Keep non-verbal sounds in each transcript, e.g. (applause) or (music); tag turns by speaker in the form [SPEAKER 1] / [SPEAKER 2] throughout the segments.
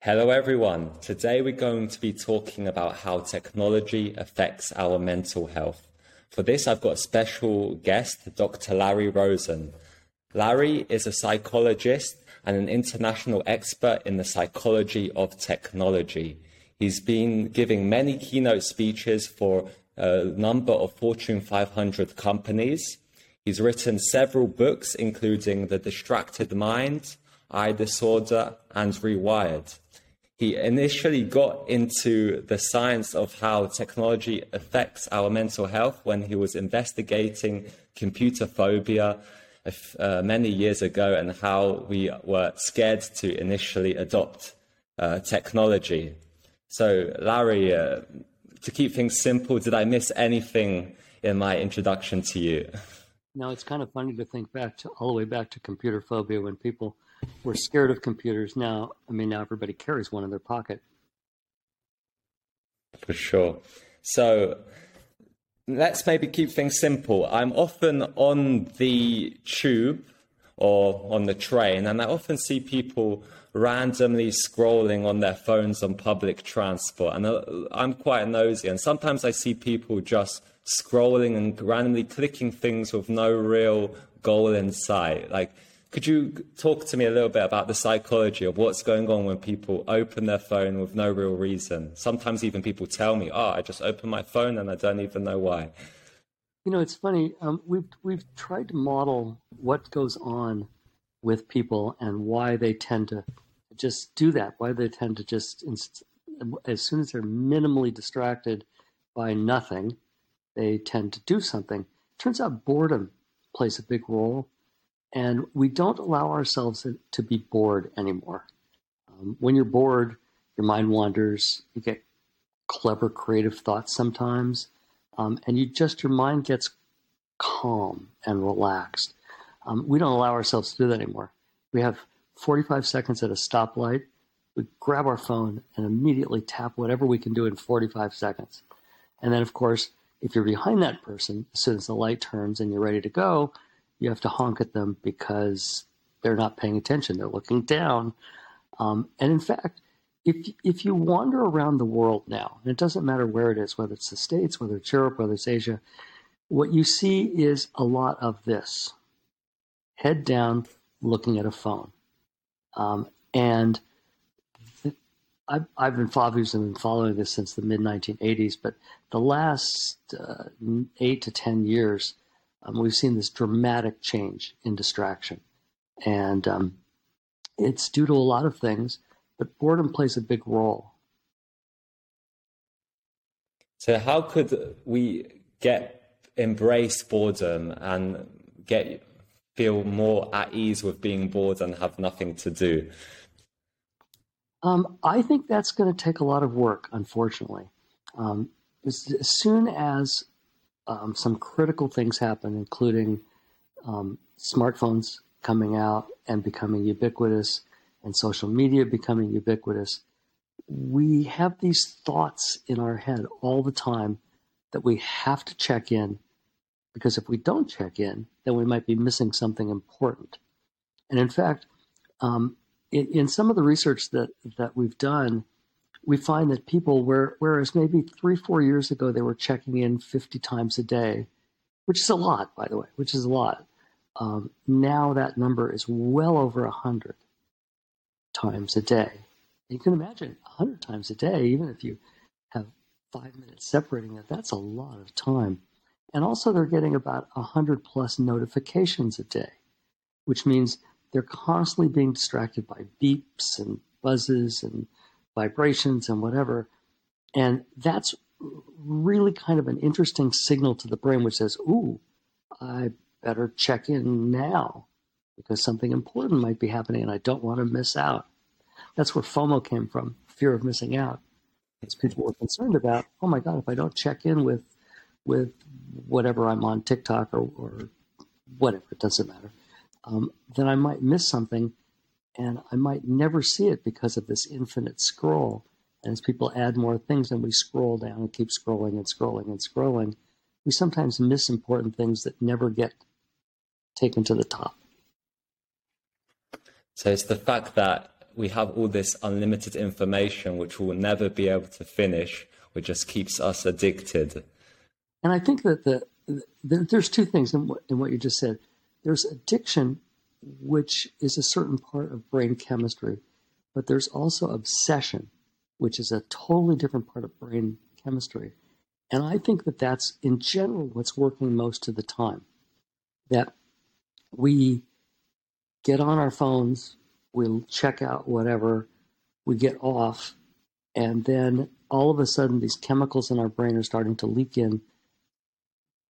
[SPEAKER 1] Hello, everyone. Today we're going to be talking about how technology affects our mental health. For this, I've got a special guest, Dr. Larry Rosen. Larry is a psychologist and an international expert in the psychology of technology. He's been giving many keynote speeches for a number of Fortune 500 companies. He's written several books, including The Distracted Mind, iDisorder, and Rewired. He initially got into the science of how technology affects our mental health when he was investigating computer phobia uh, many years ago and how we were scared to initially adopt uh, technology. So, Larry, uh, to keep things simple, did I miss anything in my introduction to you?
[SPEAKER 2] No, it's kind of funny to think back to all the way back to computer phobia when people were scared of computers. Now, I mean, now everybody carries one in their pocket.
[SPEAKER 1] For sure. So, let's maybe keep things simple. I'm often on the tube or on the train, and I often see people randomly scrolling on their phones on public transport. And uh, I'm quite nosy, and sometimes I see people just scrolling and randomly clicking things with no real goal in sight. Like, could you talk to me a little bit about the psychology of what's going on when people open their phone with no real reason? Sometimes even people tell me, "Oh, I just opened my phone and I don't even know why."
[SPEAKER 2] You know, it's funny. Um, we've we've tried to model what goes on with people and why they tend to just do that. Why they tend to just, as soon as they're minimally distracted by nothing, they tend to do something. Turns out boredom plays a big role, and we don't allow ourselves to be bored anymore. Um, when you're bored, your mind wanders. You get clever, creative thoughts sometimes, um, and you just your mind gets calm and relaxed. Um, we don't allow ourselves to do that anymore. We have 45 seconds at a stoplight, we grab our phone and immediately tap whatever we can do in 45 seconds. And then, of course, if you're behind that person, as soon as the light turns and you're ready to go, you have to honk at them because they're not paying attention. They're looking down. Um, and in fact, if if you wander around the world now, and it doesn't matter where it is, whether it's the States, whether it's Europe, whether it's Asia, what you see is a lot of this head down, looking at a phone. Um, and th- I've, I've been been following this since the mid 1980s, but the last uh, eight to 10 years, um, we've seen this dramatic change in distraction. And um, it's due to a lot of things, but boredom plays a big role.
[SPEAKER 1] So, how could we get embrace boredom and get feel more at ease with being bored and have nothing to do?
[SPEAKER 2] Um, I think that's going to take a lot of work, unfortunately. Um, as, as, soon as um, some critical things happen, including um, smartphones coming out and becoming ubiquitous, and social media becoming ubiquitous, we have these thoughts in our head all the time that we have to check in because if we don't check in, then we might be missing something important. And in fact, um, in, in, some of the research that, that we've done, we find that people, where, whereas maybe three, four years ago they were checking in 50 times a day, which is a lot, by the way, which is a lot. Um, now that number is well over 100 times a day. You can imagine 100 times a day, even if you have five minutes separating it, that's a lot of time. And also, they're getting about 100 plus notifications a day, which means they're constantly being distracted by beeps and buzzes and vibrations and whatever. And that's really kind of an interesting signal to the brain, which says, Ooh, I better check in now because something important might be happening and I don't want to miss out. That's where FOMO came from fear of missing out. As people were concerned about, oh my God, if I don't check in with with whatever I'm on TikTok or, or whatever, it doesn't matter, um, then I might miss something and I might never see it because of this infinite scroll. And as people add more things and we scroll down and keep scrolling and scrolling and scrolling, we sometimes miss important things that never get taken to the top.
[SPEAKER 1] So it's the fact that we have all this unlimited information which we'll never be able to finish, which just keeps us addicted.
[SPEAKER 2] And I think that the, the there's two things in what, in what you just said. There's addiction, which is a certain part of brain chemistry, but there's also obsession, which is a totally different part of brain chemistry. And I think that that's in general what's working most of the time. That we get on our phones, we'll check out whatever, we get off, and then all of a sudden these chemicals in our brain are starting to leak in,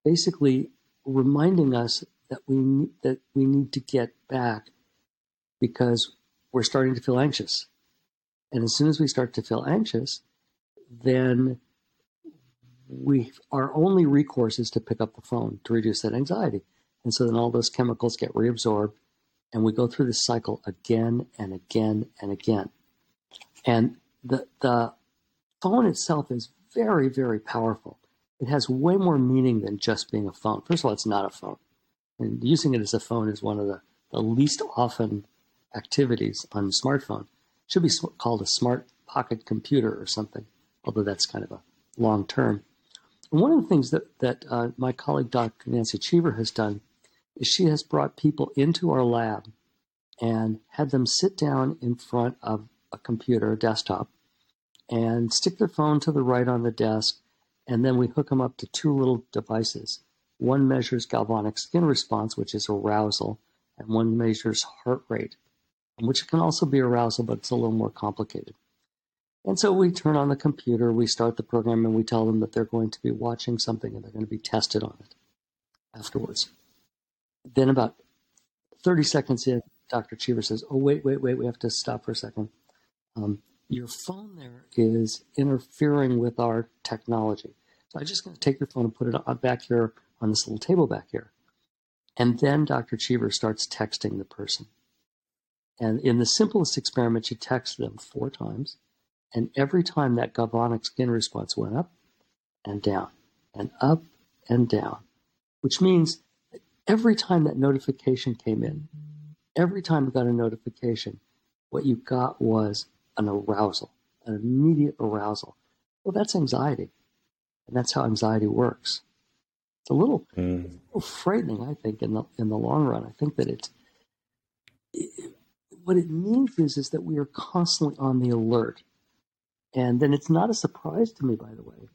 [SPEAKER 2] basically reminding us that we that we need to get back because we're starting to feel anxious. And as soon as we start to feel anxious, then we our only recourse is to pick up the phone to reduce that anxiety. And so then all those chemicals get reabsorbed and we go through this cycle again and again and again. And the the phone itself is very, very powerful. It has way more meaning than just being a phone. First of all, it's not a phone. And using it as a phone is one of the, the least often activities on a smartphone. Should be called a smart pocket computer or something, although that's kind of a long term. One of the things that, that uh, my colleague, Dr. Nancy Cheever, has done is she has brought people into our lab and had them sit down in front of a computer, a desktop, and stick their phone to the right on the desk, and then we hook them up to two little devices. One measures galvanic skin response, which is arousal, and one measures heart rate, which can also be arousal, but it's a little more complicated. And so we turn on the computer, we start the program, and we tell them that they're going to be watching something and they're going to be tested on it afterwards. Then, about 30 seconds in, Dr. Cheever says, Oh, wait, wait, wait, we have to stop for a second. Um, your phone there is interfering with our technology. So I'm just going to take your phone and put it back here on this little table back here. And then Dr. Cheever starts texting the person. And in the simplest experiment, she texts them four times. And every time that galvanic skin response went up and down and up and down, which means every time that notification came in, every time you got a notification, what you got was an arousal, an immediate arousal. Well, that's anxiety. And that's how anxiety works. It's a little, mm. a little frightening, I think, in the in the long run. I think that it's it, what it means is is that we are constantly on the alert. And then it's not a surprise to me, by the way,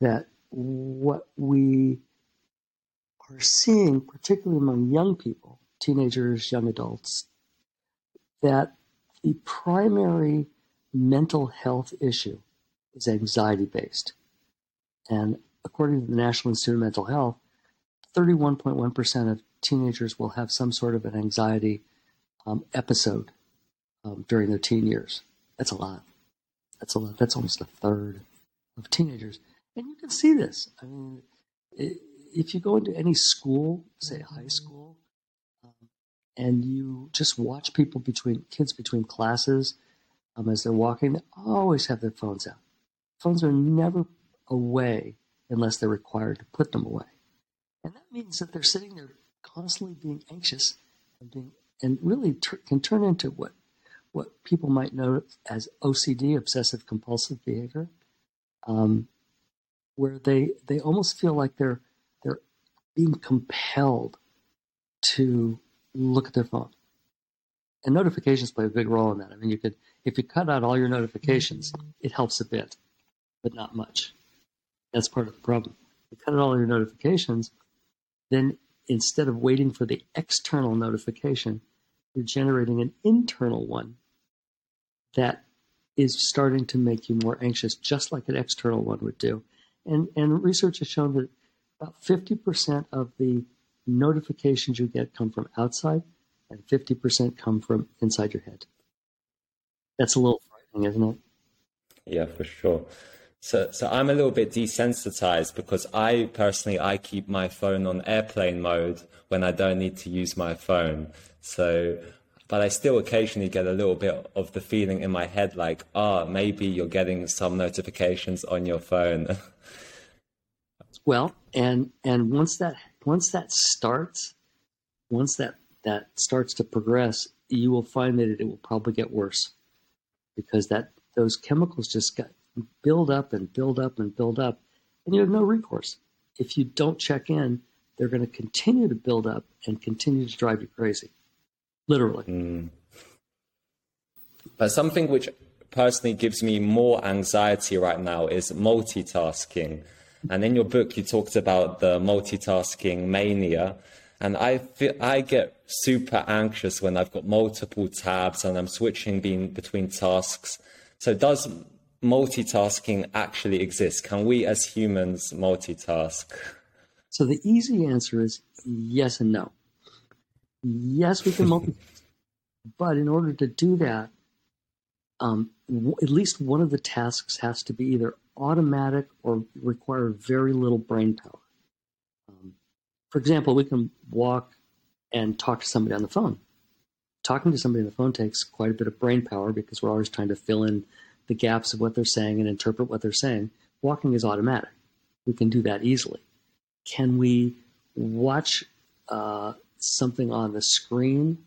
[SPEAKER 2] that what we are seeing, particularly among young people, teenagers, young adults, that the primary mental health issue is anxiety based. And according to the National Institute of Mental Health, 31.1% of teenagers will have some sort of an anxiety um, episode um, during their teen years. That's a lot. That's a lot. That's almost a third of teenagers. And you can see this. I mean, if you go into any school, say high school, um, and you just watch people between kids between classes um, as they're walking, they always have their phones out. Phones are never away unless they're required to put them away. And that means that they're sitting there constantly being anxious and being and really can turn into what what people might know as OCD, obsessive compulsive behavior, um, where they they almost feel like they're they're being compelled to look at their phone. And notifications play a big role in that. I mean, you could if you cut out all your notifications, it helps a bit, but not much. That's part of the problem. You cut out all your notifications, then instead of waiting for the external notification, you're generating an internal one that is starting to make you more anxious, just like an external one would do. And, and research has shown that about 50% of the notifications you get come from outside and 50% come from inside your head that's a little frightening, isn't it?
[SPEAKER 1] Yeah, for sure. So, so I'm a little bit desensitized because I personally I keep my phone on airplane mode when I don't need to use my phone. So, but I still occasionally get a little bit of the feeling in my head like, ah, oh, maybe you're getting some notifications on your phone. (laughs)
[SPEAKER 2] well, and and once that once that starts, once that that starts to progress, you will find that it, will probably get worse because that those chemicals just got build up and build up and build up, and you have no recourse. If you don't check in, they're going to continue to build up and continue to drive you crazy, literally. Mm.
[SPEAKER 1] But something which personally gives me more anxiety right now is multitasking. And in your book, you talked about the multitasking mania. And I feel I get super anxious when I've got multiple tabs and I'm switching being, between tasks. So does multitasking actually exist? Can we as humans multitask?
[SPEAKER 2] So the easy answer is yes and no. Yes, we can multitask. (laughs) but in order to do that, um, w- at least one of the tasks has to be either automatic or require very little brain power. Um, for example, we can walk and talk to somebody on the phone. Talking to somebody on the phone takes quite a bit of brain power because we're always trying to fill in the gaps of what they're saying and interpret what they're saying. Walking is automatic. We can do that easily. Can we watch uh, something on the screen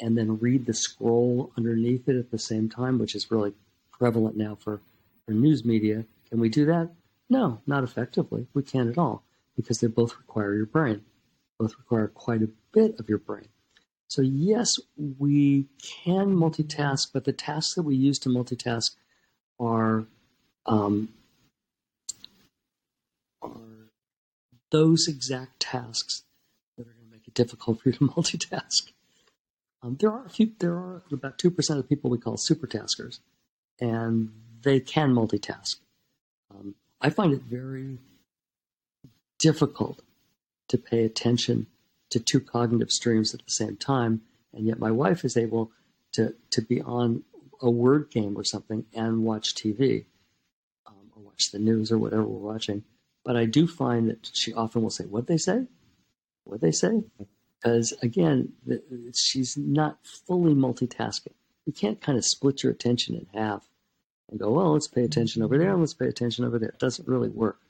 [SPEAKER 2] and then read the scroll underneath it at the same time, which is really prevalent now for, for news media? Can we do that? No, not effectively. We can't at all because they both require your brain, both require quite a bit of your brain. So, yes, we can multitask, but the tasks that we use to multitask are um, are those exact tasks that are going to make it difficult for you to (laughs) multitask. Um, there are a few. There are about two percent of people we call supertaskers, and they can multitask. Um, I find it very difficult to pay attention to two cognitive streams at the same time, and yet my wife is able to to be on a word game or something and watch TV um, or watch the news or whatever we're watching. But I do find that she often will say, "What they say? What they say?" Because again, the, she's not fully multitasking. You can't kind of split your attention in half and go, "Well, let's pay attention over there and let's pay attention over there." It doesn't really work.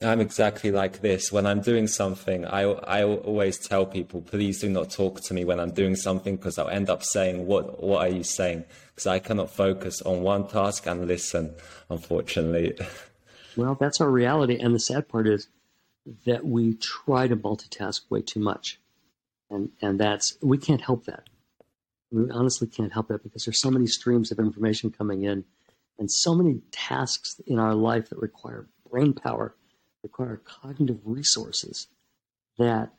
[SPEAKER 1] I'm exactly like this. When I'm doing something, I, I always tell people, please do not talk to me when I'm doing something because I'll end up saying, what, what are you saying? Because I cannot focus on one task and listen, unfortunately. (laughs)
[SPEAKER 2] Well, that's our reality. And the sad part is that we try to multitask way too much. And, and that's, we can't help that. We honestly can't help that because there's so many streams of information coming in and so many tasks in our life that require brain power require cognitive resources that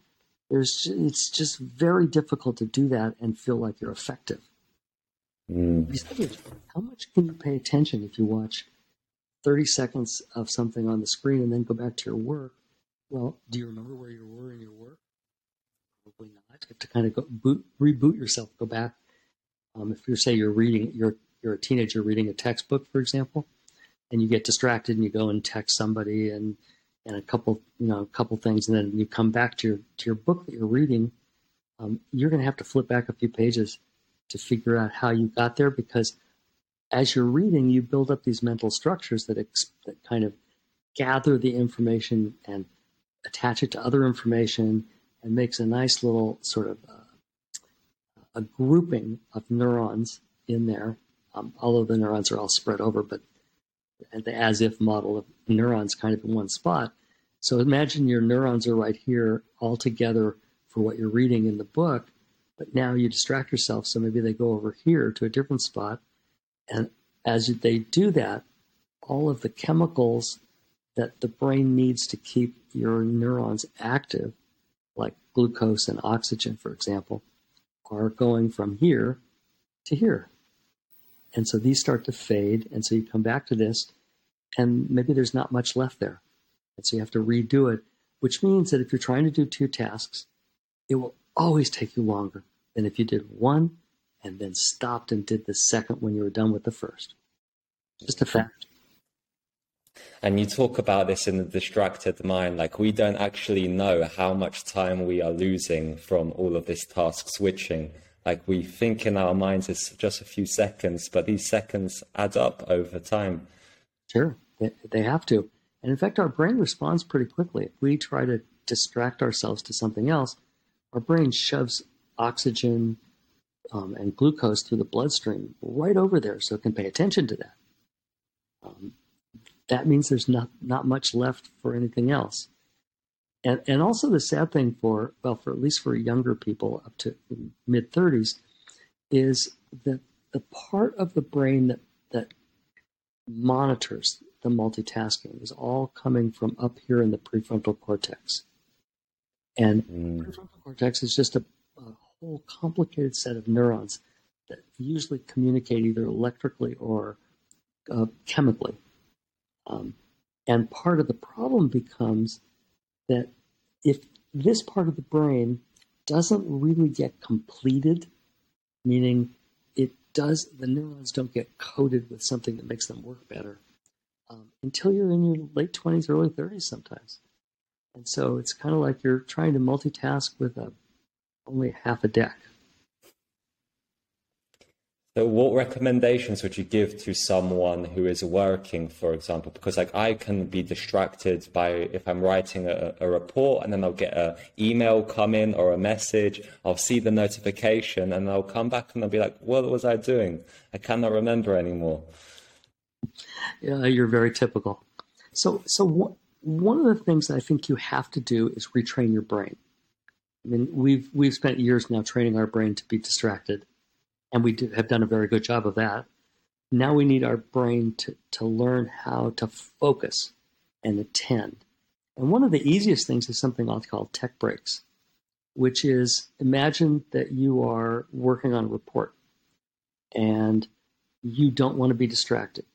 [SPEAKER 2] there's it's just very difficult to do that and feel like you're effective. Mm. How much can you pay attention if you watch 30 seconds of something on the screen and then go back to your work? Well, do you remember where you were in your work? Probably not. You have to kind of go boot, reboot yourself, go back. Um, if you say you're reading, you're you're a teenager reading a textbook, for example, and you get distracted and you go and text somebody and and a couple, you know, a couple things, and then you come back to your to your book that you're reading, um, you're going to have to flip back a few pages to figure out how you got there because as you're reading, you build up these mental structures that ex- that kind of gather the information and attach it to other information and makes a nice little sort of uh, a grouping of neurons in there. Um, although the neurons are all spread over, but the as if model of neurons kind of in one spot. So imagine your neurons are right here all together for what you're reading in the book, but now you distract yourself. So maybe they go over here to a different spot. And as they do that, all of the chemicals that the brain needs to keep your neurons active, like glucose and oxygen, for example, are going from here to here. And so these start to fade. And so you come back to this, and maybe there's not much left there. And so you have to redo it, which means that if you're trying to do two tasks, it will always take you longer than if you did one and then stopped and did the second when you were done with the first. Just a fact.
[SPEAKER 1] And you talk about this in the distracted mind, like we don't actually know how much time we are losing from all of this task switching. Like we think in our minds it's just a few seconds, but these seconds add up over time.
[SPEAKER 2] Sure, they, have to. And in fact, our brain responds pretty quickly. If we try to distract ourselves to something else, our brain shoves oxygen um, and glucose through the bloodstream right over there so it can pay attention to that. Um, that means there's not, not much left for anything else. And, and also the sad thing for, well, for at least for younger people up to mid 30s is that the part of the brain that, that monitors the multitasking is all coming from up here in the prefrontal cortex. And mm. prefrontal cortex is just a, a, whole complicated set of neurons that usually communicate either electrically or uh, chemically. Um, and part of the problem becomes that if this part of the brain doesn't really get completed, meaning it does, the neurons don't get coated with something that makes them work better um, until you're in your late 20s, early 30s sometimes. And so it's kind of like you're trying to multitask with a, only half a deck.
[SPEAKER 1] So, what recommendations would you give to someone who is working, for example? Because like I can be distracted by if I'm writing a, a report and then I'll get an email come in or a message. I'll see the notification and I'll come back and I'll be like, "What was I doing? I cannot remember anymore."
[SPEAKER 2] Yeah, you're very typical. So, so one of the things that I think you have to do is retrain your brain. I mean, we've we've spent years now training our brain to be distracted, and we do, have done a very good job of that. Now we need our brain to to learn how to focus and attend. And one of the easiest things is something I'll call tech breaks, which is imagine that you are working on a report and you don't want to be distracted.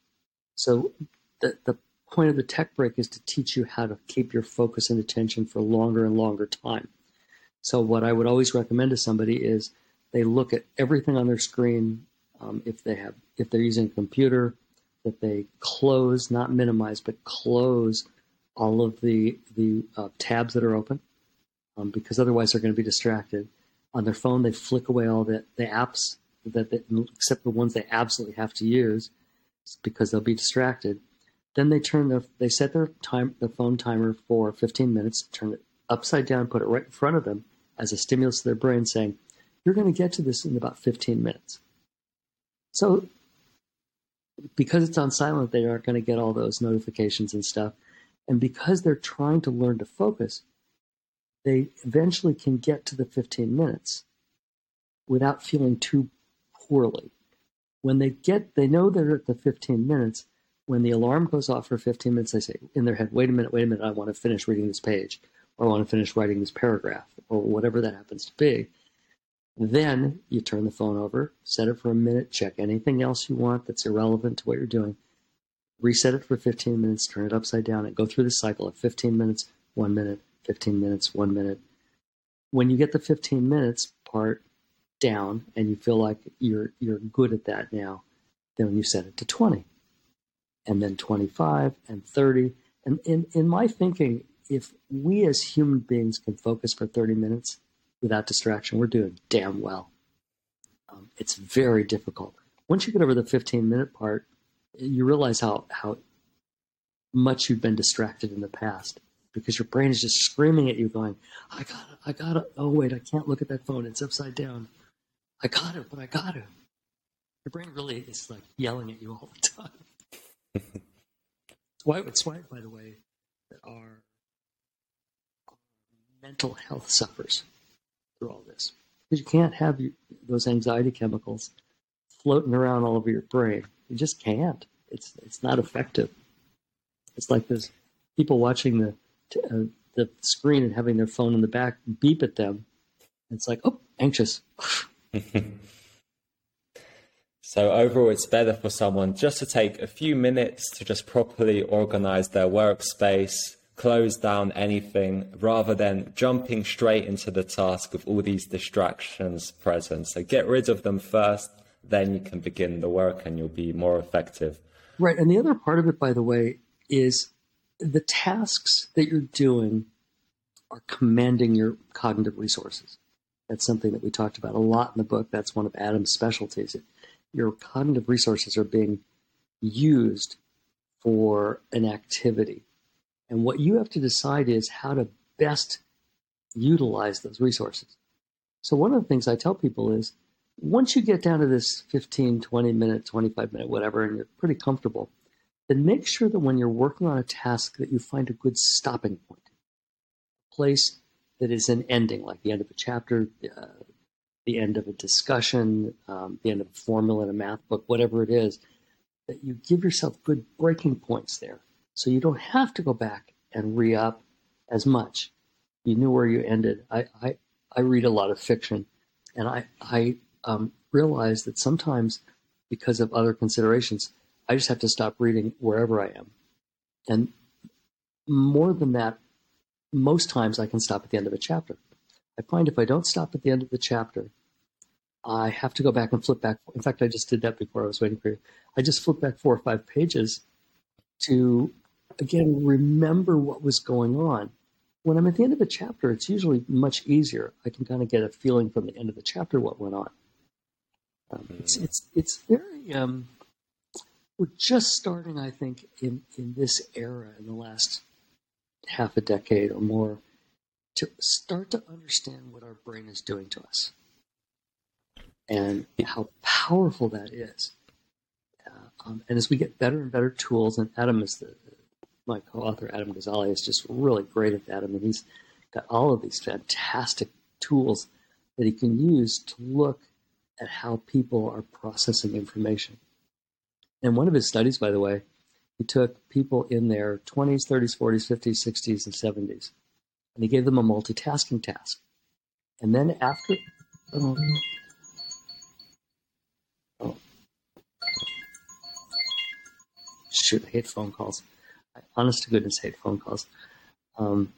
[SPEAKER 2] So the, the point of the tech break is to teach you how to keep your focus and attention for longer and longer time. So what I would always recommend to somebody is they look at everything on their screen. Um, if they have, if they're using a computer, that they close, not minimize, but close all of the the uh, tabs that are open, um, because otherwise they're going to be distracted. On their phone, they flick away all the the apps that, they, except the ones they absolutely have to use, because they'll be distracted. Then they turn their they set their time the phone timer for 15 minutes, turn it upside down, put it right in front of them as a stimulus to their brain, saying, "You're going to get to this in about 15 minutes." So, because it's on silent, they aren't going to get all those notifications and stuff. And because they're trying to learn to focus, they eventually can get to the 15 minutes without feeling too poorly when they get, they know they're at the 15 minutes. When the alarm goes off for 15 minutes, they say in their head, wait a minute, wait a minute, I want to finish reading this page, or I want to finish writing this paragraph, or whatever that happens to be. Then you turn the phone over, set it for a minute, check anything else you want that's irrelevant to what you're doing, reset it for 15 minutes, turn it upside down, and go through the cycle of 15 minutes, one minute, 15 minutes, one minute. When you get the 15 minutes part, down and you feel like you're you're good at that now, then you set it to 20. And then 25 and 30. And in, in my thinking, if we as human beings can focus for 30 minutes without distraction, we're doing damn well. Um, it's very difficult. Once you get over the 15 minute part, you realize how, how much you've been distracted in the past because your brain is just screaming at you, going, I got it, I got it. oh, wait, I can't look at that phone. It's upside down. I got it, but I got it. Your brain really is like yelling at you all the time. why it's why, by the way, that our mental health suffers through all this. Because you can't have you, those anxiety chemicals floating around all over your brain. You just can't. It's it's not effective. It's like this people watching the uh, the screen and having their phone in the back beep at them. It's like, oh, anxious. (laughs)
[SPEAKER 1] so overall, it's better for someone just to take a few minutes to just properly organize their workspace, close down anything, rather than jumping straight into the task with all these distractions present. So get rid of them first, then you can begin the work and you'll be more effective.
[SPEAKER 2] Right. And the other part of it, by the way, is the tasks that you're doing are commanding your cognitive resources. That's something that we talked about a lot in the book. That's one of Adam's specialties. Your cognitive resources are being used for an activity. And what you have to decide is how to best utilize those resources. So, one of the things I tell people is once you get down to this 15, 20 minute, 25 minute, whatever, and you're pretty comfortable, then make sure that when you're working on a task that you find a good stopping point, a place that is an ending, like the end of a chapter, uh, the end of a discussion, um, the end of a formula in a math book, whatever it is, that you give yourself good breaking points there. So you don't have to go back and re up as much. You knew where you ended. I, I, I read a lot of fiction, and I, I um, realize that sometimes, because of other considerations, I just have to stop reading wherever I am. And more than that, most times I can stop at the end of a chapter. I find if I don't stop at the end of the chapter, I have to go back and flip back. In fact, I just did that before I was waiting for you. I just flipped back four or five pages to, again, remember what was going on. When I'm at the end of a chapter, it's usually much easier. I can kind of get a feeling from the end of the chapter what went on. Um, it's it's it's very um, we're just starting, I think, in in this era in the last half a decade or more to start to understand what our brain is doing to us and how powerful that is. Uh, um, and as we get better and better tools, and Adam is the my co-author Adam Gazzaley is just really great at that. I mean, he's got all of these fantastic tools that he can use to look at how people are processing information. And one of his studies, by the way, he took people in their 20s, 30s, 40s, 50s, 60s, and 70s, and he gave them a multitasking task. And then after, oh, oh. shoot, I hate phone calls. Honest to goodness, hate phone calls. Um,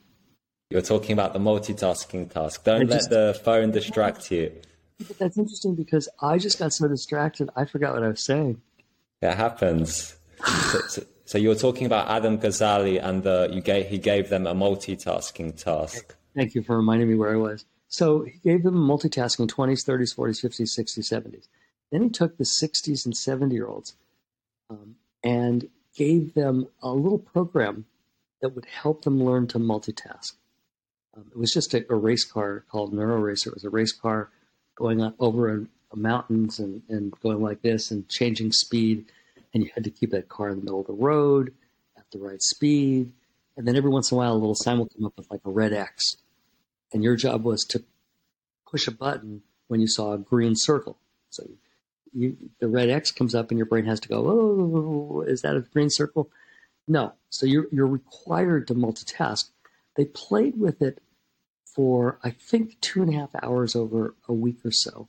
[SPEAKER 1] You're talking about the multitasking task. Don't just, let the phone distract you.
[SPEAKER 2] That's interesting because I just got so distracted, I forgot what I was saying.
[SPEAKER 1] It happens. so, so, so, you were talking about Adam Gazzaley and the, you gave, he gave them a multitasking task.
[SPEAKER 2] Thank you for reminding me where I was. So he gave them multitasking 20s, 30s, 40s, 50s, 60s, 70s. Then he took the 60s and 70 year olds um, and gave them a little program that would help them learn to multitask. Um, it was just a, a, race car called NeuroRacer. It was a race car going over a, a mountains and, and going like this and changing speed. And you had to keep that car in the middle of the road at the right speed. And then every once in a while, a little sign will come up with like a red X. And your job was to push a button when you saw a green circle. So you, the red X comes up and your brain has to go, oh, is that a green circle? No. So you're, you're required to multitask. They played with it for, I think, two and a half hours over a week or so.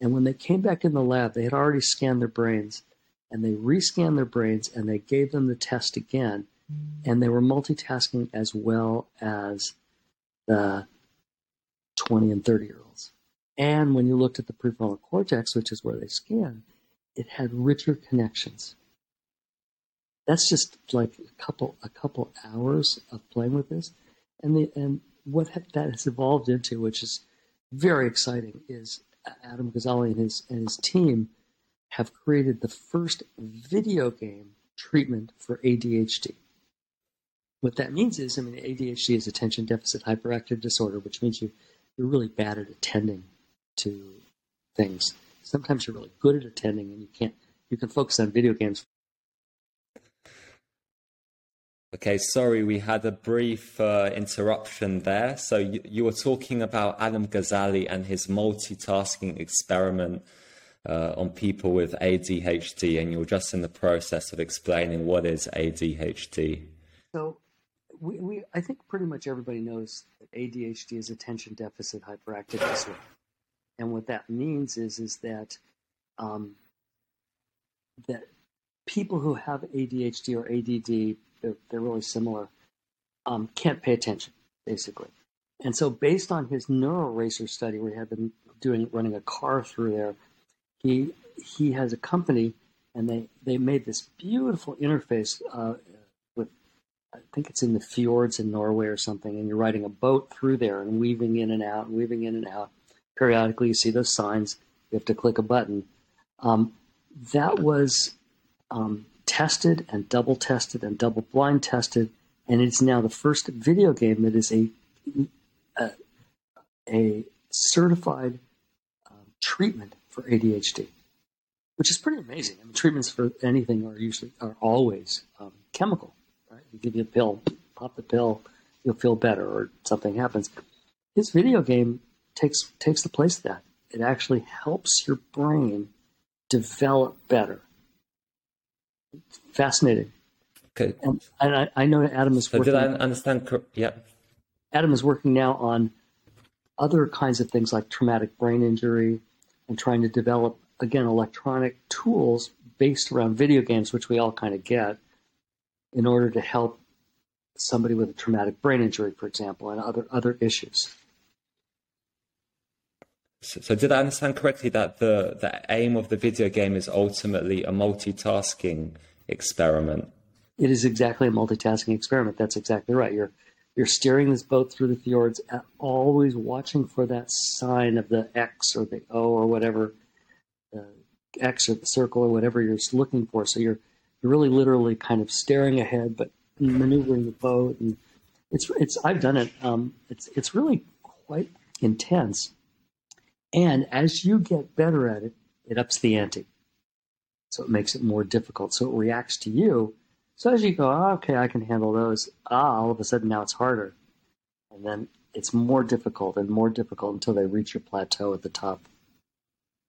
[SPEAKER 2] And when they came back in the lab, they had already scanned their brains and they rescanned their brains and they gave them the test again. Mm. And they were multitasking as well as the 20 and 30 year olds. And when you looked at the prefrontal cortex, which is where they scan, it had richer connections. That's just like a couple a couple hours of playing with this, and the and what that has evolved into, which is very exciting, is Adam Gazzaley and his and his team have created the first video game treatment for ADHD. What that means is, I mean, ADHD is attention deficit hyperactive disorder, which means you you're really bad at attending to things. Sometimes you're really good at attending, and you can't. You can focus on video games
[SPEAKER 1] Okay, sorry, we had a brief uh, interruption there. So you, you, were talking about Adam Gazzaley and his multitasking experiment uh, on people with ADHD, and you were just in the process of explaining what is ADHD.
[SPEAKER 2] So, we, we I think pretty much everybody knows that ADHD is attention deficit hyperactive disorder, and what that means is is that um, that people who have ADHD or ADD they're, they're really similar, um, can't pay attention, basically. And so, based on his NeuroRacer study, where he had been doing running a car through there. He he has a company, and they they made this beautiful interface uh, with, I think it's in the fjords in Norway or something, and you're riding a boat through there and weaving in and out, and weaving in and out. Periodically, you see those signs. You have to click a button. Um, that was um, tested and double tested and double blind tested, and it's now the first video game that is a a, a certified um, treatment for ADHD, which is pretty amazing. I mean, treatments for anything are usually are always um, chemical, right? You give you a pill, pop the pill, you'll feel better, or something happens. His video game takes takes the place of that. It actually helps your brain develop better. fascinating.
[SPEAKER 1] Okay.
[SPEAKER 2] And, and I, I know Adam is
[SPEAKER 1] So
[SPEAKER 2] working.
[SPEAKER 1] did I understand? Yeah.
[SPEAKER 2] Adam is working now on other kinds of things like traumatic brain injury and trying to develop, again, electronic tools based around video games, which we all kind of get, in order to help somebody with a traumatic brain injury, for example, and other, other issues.
[SPEAKER 1] So, so did I understand correctly that the, the aim of the video game is ultimately a multitasking experiment?
[SPEAKER 2] It is exactly a multitasking experiment. That's exactly right. You're you're steering this boat through the fjords, and always watching for that sign of the X or the O or whatever, the X or the circle or whatever you're looking for. So you're you're really literally kind of staring ahead, but maneuvering the boat, and it's it's I've done it. Um, it's it's really quite intense, and as you get better at it, it ups the ante. So it makes it more difficult. So it reacts to you. So as you go, oh, okay, I can handle those. Ah, all of a sudden now it's harder. And then it's more difficult and more difficult until they reach your plateau at the top.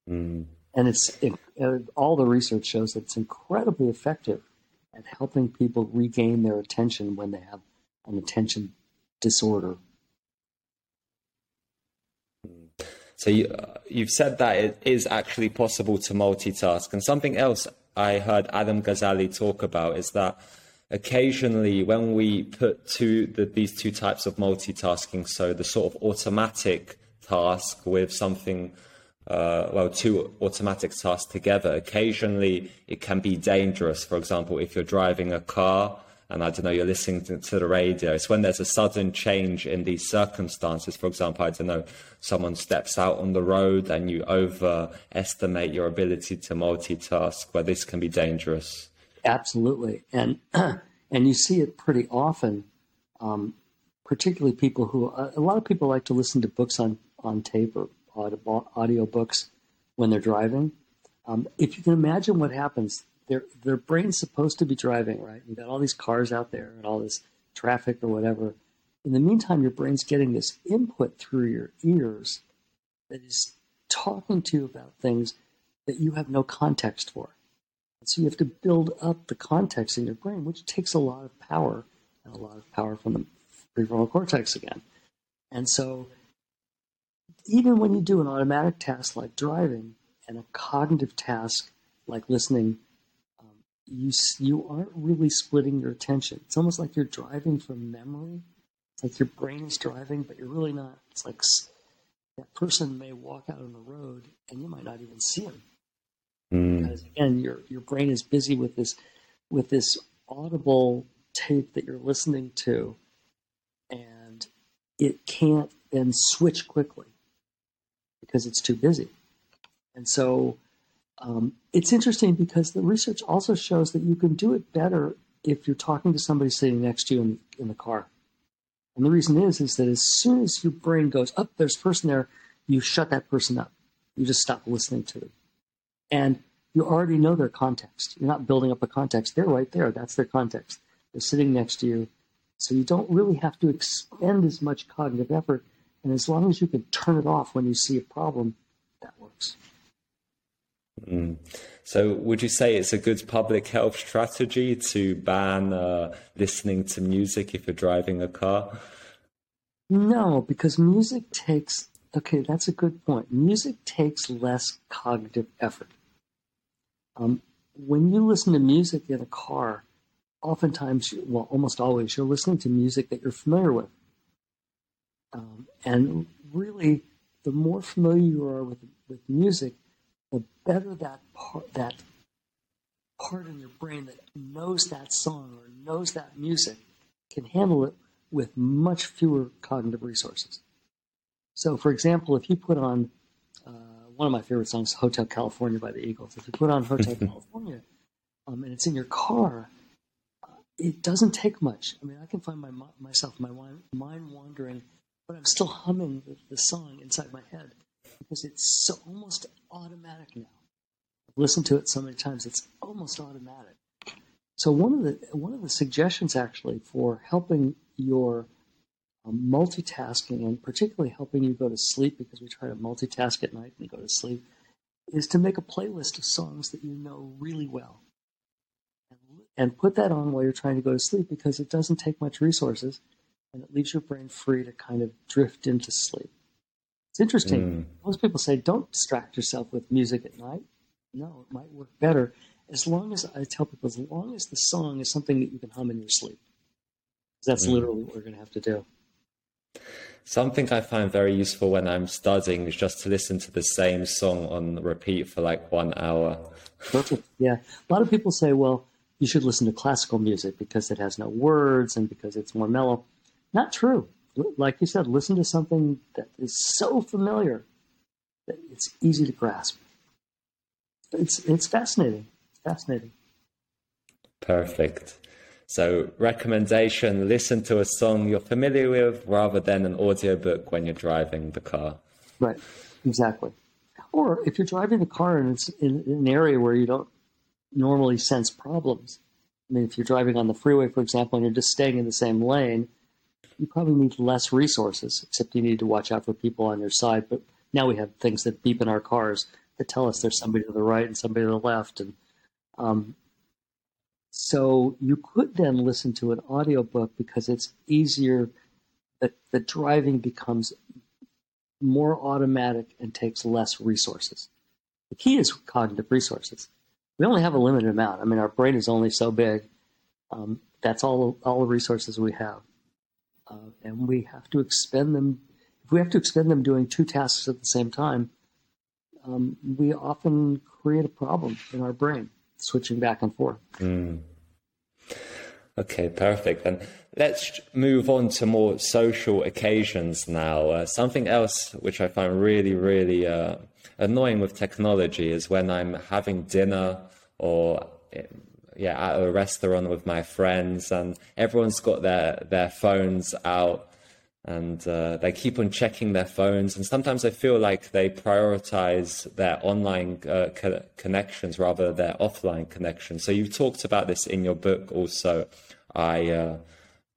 [SPEAKER 1] Mm.
[SPEAKER 2] And it's it, uh, all the research shows that it's incredibly effective at helping people regain their attention when they have an attention disorder.
[SPEAKER 1] So you, you've said that it is actually possible to multitask. And something else I heard Adam Gazzaley talk about is that occasionally when we put two, the, these two types of multitasking, so the sort of automatic task with something, uh, well, two automatic tasks together, occasionally it can be dangerous. For example, if you're driving a car and I don't know, you're listening to, to, the radio. It's when there's a sudden change in these circumstances. For example, I don't know, someone steps out on the road and you overestimate your ability to multitask, where this can be dangerous.
[SPEAKER 2] Absolutely, and (clears throat) and you see it pretty often, um, particularly people who a lot of people like to listen to books on on tape or audio, audio books when they're driving. Um, if you can imagine what happens, their their brain's supposed to be driving, right? You've got all these cars out there and all this traffic or whatever. In the meantime, your brain's getting this input through your ears that is talking to you about things that you have no context for. And so you have to build up the context in your brain, which takes a lot of power and a lot of power from the prefrontal cortex again. And so even when you do an automatic task like driving and a cognitive task like listening you you aren't really splitting your attention. It's almost like you're driving from memory. It's like your brain is driving, but you're really not. It's like that person may walk out on the road and you might not even see him
[SPEAKER 1] mm.
[SPEAKER 2] because again, your your brain is busy with this with this audible tape that you're listening to, and it can't then switch quickly because it's too busy, and so um, it's interesting because the research also shows that you can do it better if you're talking to somebody sitting next to you in, in the car. And the reason is, is that as soon as your brain goes up, oh, there's a person there, you shut that person up. You just stop listening to them. And you already know their context. You're not building up a context. They're right there. That's their context. They're sitting next to you. So you don't really have to expend as much cognitive effort. And as long as you can turn it off when you see a problem, that works.
[SPEAKER 1] Mm. So, would you say it's a good public health strategy to ban uh, listening to music if you're driving a car?
[SPEAKER 2] No, because music takes, okay, that's a good point. Music takes less cognitive effort. Um, when you listen to music in a car, oftentimes, well, almost always, you're listening to music that you're familiar with. Um, and really, the more familiar you are with, with music, the better that part that part in your brain that knows that song or knows that music can handle it with much fewer cognitive resources. So, for example, if you put on uh, one of my favorite songs, "Hotel California" by the Eagles, if you put on "Hotel (laughs) California" um, and it's in your car, uh, it doesn't take much. I mean, I can find my myself my mind wandering, but I'm still humming the, the song inside my head because it's so almost automatic now. I've listened to it so many times; it's almost automatic. So one of the one of the suggestions actually for helping your um, multitasking and particularly helping you go to sleep because we try to multitask at night and go to sleep is to make a playlist of songs that you know really well and, and put that on while you're trying to go to sleep because it doesn't take much resources and it leaves your brain free to kind of drift into sleep. It's interesting. Mm. Most people say don't distract yourself with music at night. No, it might work better as long as I tell people, as long as the song is something that you can hum in your sleep. That's mm. literally what we're going to have to do.
[SPEAKER 1] Something I find very useful when I'm studying is just to listen to the same song on repeat for like one hour.
[SPEAKER 2] Perfect. Yeah. A lot of people say, well, you should listen to classical music because it has no words and because it's more mellow. Not true. Like you said, listen to something that is so familiar that it's easy to grasp. It's it's fascinating. It's fascinating.
[SPEAKER 1] Perfect. So, recommendation listen to a song you're familiar with rather than an audiobook when you're driving the car.
[SPEAKER 2] Right, exactly. Or if you're driving the car and it's in an area where you don't normally sense problems, I mean, if you're driving on the freeway, for example, and you're just staying in the same lane, you probably need less resources, except you need to watch out for people on your side. But now we have things that beep in our cars that tell us there's somebody to the right and somebody to the left. And um, so you could then listen to an audiobook because it's easier that the driving becomes more automatic and takes less resources. The key is cognitive resources. We only have a limited amount. I mean, our brain is only so big. Um, that's all all the resources we have, uh, and we have to expend them. If we have to expend them doing two tasks at the same time, um, we often create a problem in our brain switching back and forth.
[SPEAKER 1] Mm. Okay, perfect. And let's move on to more social occasions now. Uh, something else which I find really, really uh, annoying with technology is when I'm having dinner or yeah at a restaurant with my friends and everyone's got their their phones out and uh, they keep on checking their phones. And sometimes I feel like they prioritize their online uh, co- connections rather than their offline connections. So you talked about this in your book also. I, uh,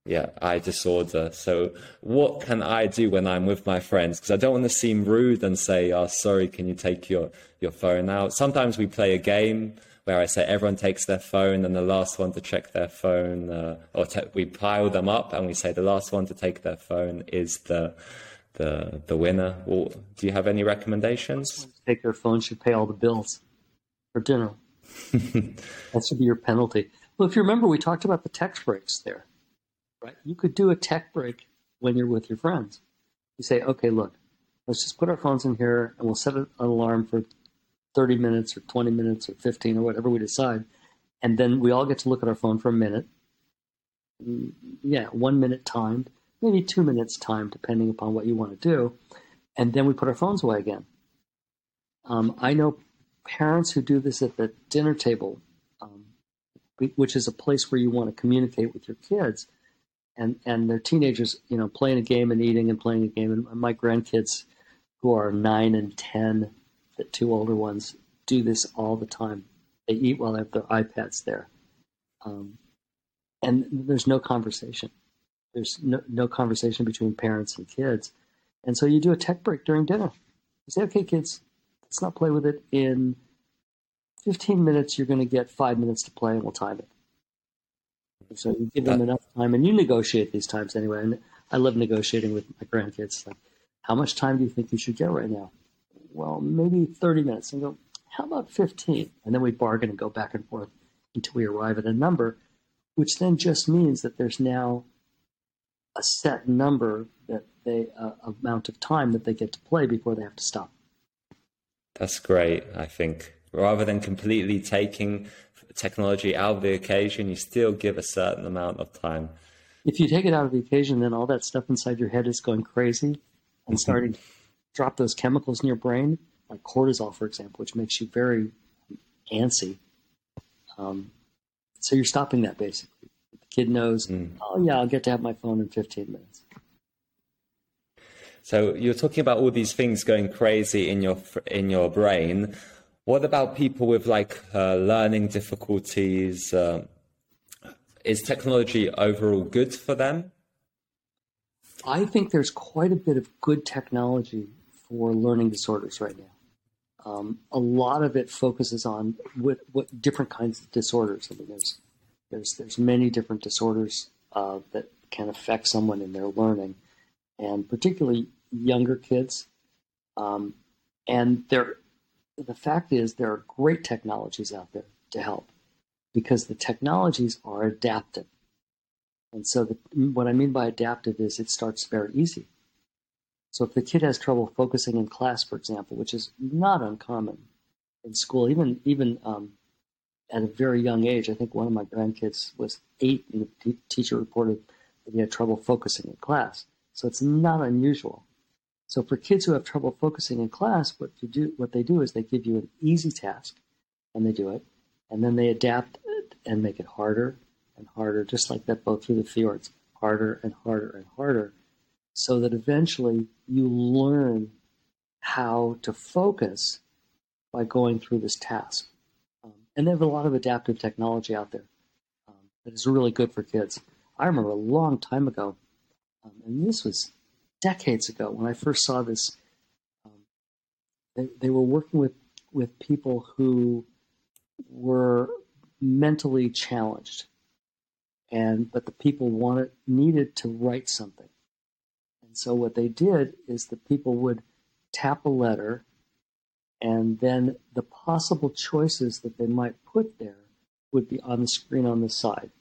[SPEAKER 1] yeah, iDisorder. So what can I do when I'm with my friends? Because I don't want to seem rude and say, "Oh, sorry, can you take your your phone out?" Sometimes we play a game where I say everyone takes their phone and the last one to check their phone, uh, or te- we pile them up and we say the last one to take their phone is the the the winner. Well, do you have any recommendations?
[SPEAKER 2] Take their phone should pay all the bills for dinner. (laughs) that should be your penalty. Well, if you remember, we talked about the tech breaks there, right? You could do a tech break when you're with your friends. You say, okay, look, let's just put our phones in here and we'll set an alarm for 30 minutes or 20 minutes or 15 or whatever we decide. And then we all get to look at our phone for a minute. Mm, yeah, one minute timed, maybe two minutes timed, depending upon what you want to do. And then we put our phones away again. Um, I know parents who do this at the dinner table, um, which is a place where you want to communicate with your kids. And, and they're teenagers, you know, playing a game and eating and playing a game. And my grandkids, who are nine and 10, the two older ones do this all the time. They eat while they have their iPads there. Um, and there's no conversation. There's no, no conversation between parents and kids. And so you do a tech break during dinner. You say, okay, kids, let's not play with it. In 15 minutes, you're going to get five minutes to play and we'll time it. So you give them enough time and you negotiate these times anyway. And I love negotiating with my grandkids. Like, how much time do you think you should get right now? Well, maybe 30 minutes and go, how about 15? And then we bargain and go back and forth until we arrive at a number, which then just means that there's now a set number that they, uh, amount of time that they get to play before they have to stop.
[SPEAKER 1] That's great, I think. Rather than completely taking technology out of the occasion, you still give a certain amount of time.
[SPEAKER 2] If you take it out of the occasion, then all that stuff inside your head is going crazy and starting drop those chemicals in your brain, like cortisol, for example, which makes you very antsy. Um, so you're stopping that basically. The kid knows, mm. oh, yeah, I'll get to have my phone in 15 minutes.
[SPEAKER 1] So you're talking about all these things going crazy in your in your brain. What about people with like uh, learning difficulties? Uh, is technology overall good for them?
[SPEAKER 2] I think there's quite a bit of good technology for learning disorders right now. Um, a lot of it focuses on what, what different kinds of disorders. I mean, there's there's there's many different disorders uh, that can affect someone in their learning, and particularly younger kids. Um, and there, the fact is, there are great technologies out there to help because the technologies are adaptive. And so, the, what I mean by adaptive is it starts very easy. So if the kid has trouble focusing in class, for example, which is not uncommon in school, even even um, at a very young age, I think one of my grandkids was eight, and the t- teacher reported that he had trouble focusing in class. So it's not unusual. So for kids who have trouble focusing in class, what you do, what they do is they give you an easy task, and they do it, and then they adapt it and make it harder and harder, just like that boat through the fjords, harder and harder and harder so that eventually you learn how to focus by going through this task. Um, and they have a lot of adaptive technology out there um, that is really good for kids. I remember a long time ago, um, and this was decades ago when I first saw this. Um, they, they were working with, with people who were mentally challenged, and but the people wanted needed to write something and so what they did is the people would tap a letter and then the possible choices that they might put there would be on the screen on the side.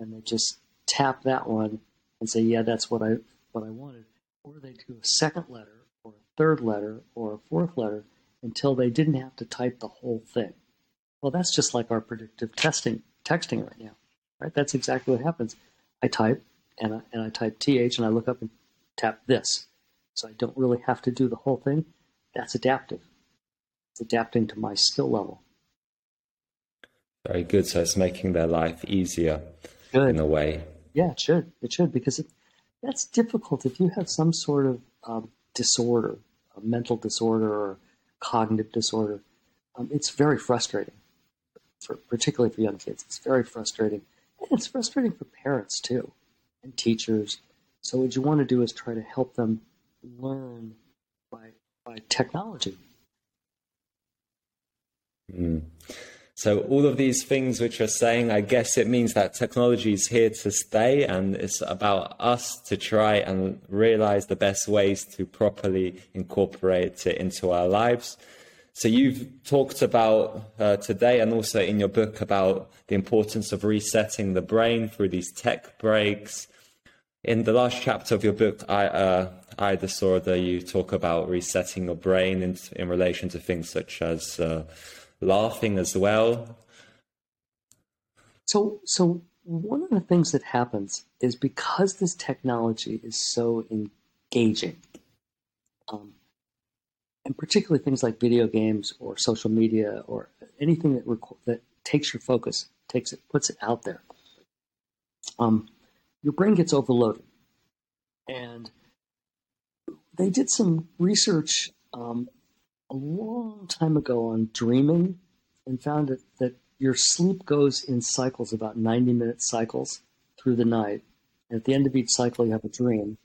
[SPEAKER 2] And they just tap that one and say, yeah, that's what I what I wanted. Or they do a second letter or a third letter or a fourth letter until they didn't have to type the whole thing. Well, that's just like our predictive testing texting right now, right? That's exactly what happens. I type and I, and I type th and I look up and tap this. So I don't really have to do the whole thing. That's adaptive. It's adapting to my skill level.
[SPEAKER 1] Very good. So it's making their life easier good. in a way.
[SPEAKER 2] Yeah, it should. It should because it, that's difficult if you have some sort of um, disorder, a mental disorder or cognitive disorder. Um, it's very frustrating, for, particularly for young kids. It's very frustrating. And it's frustrating for parents too, and teachers so what you want to do is try to help them learn by by technology.
[SPEAKER 1] Mm. So all of these things which you're saying, I guess it means that technology is here to stay, and it's about us to try and realize the best ways to properly incorporate it into our lives. So you've talked about uh, today, and also in your book, about the importance of resetting the brain through these tech breaks in the last chapter of your book, I, uh, iDisorder, you talk about resetting your brain in, in relation to things such as uh, laughing as well.
[SPEAKER 2] So, so one of the things that happens is because this technology is so engaging, um, and particularly things like video games or social media or anything that rec- that takes your focus, takes it, puts it out there. Um, your brain gets overloaded. And they did some research um, a long time ago on dreaming and found that, that your sleep goes in cycles, about 90 minute cycles through the night. And at the end of each cycle, you have a dream,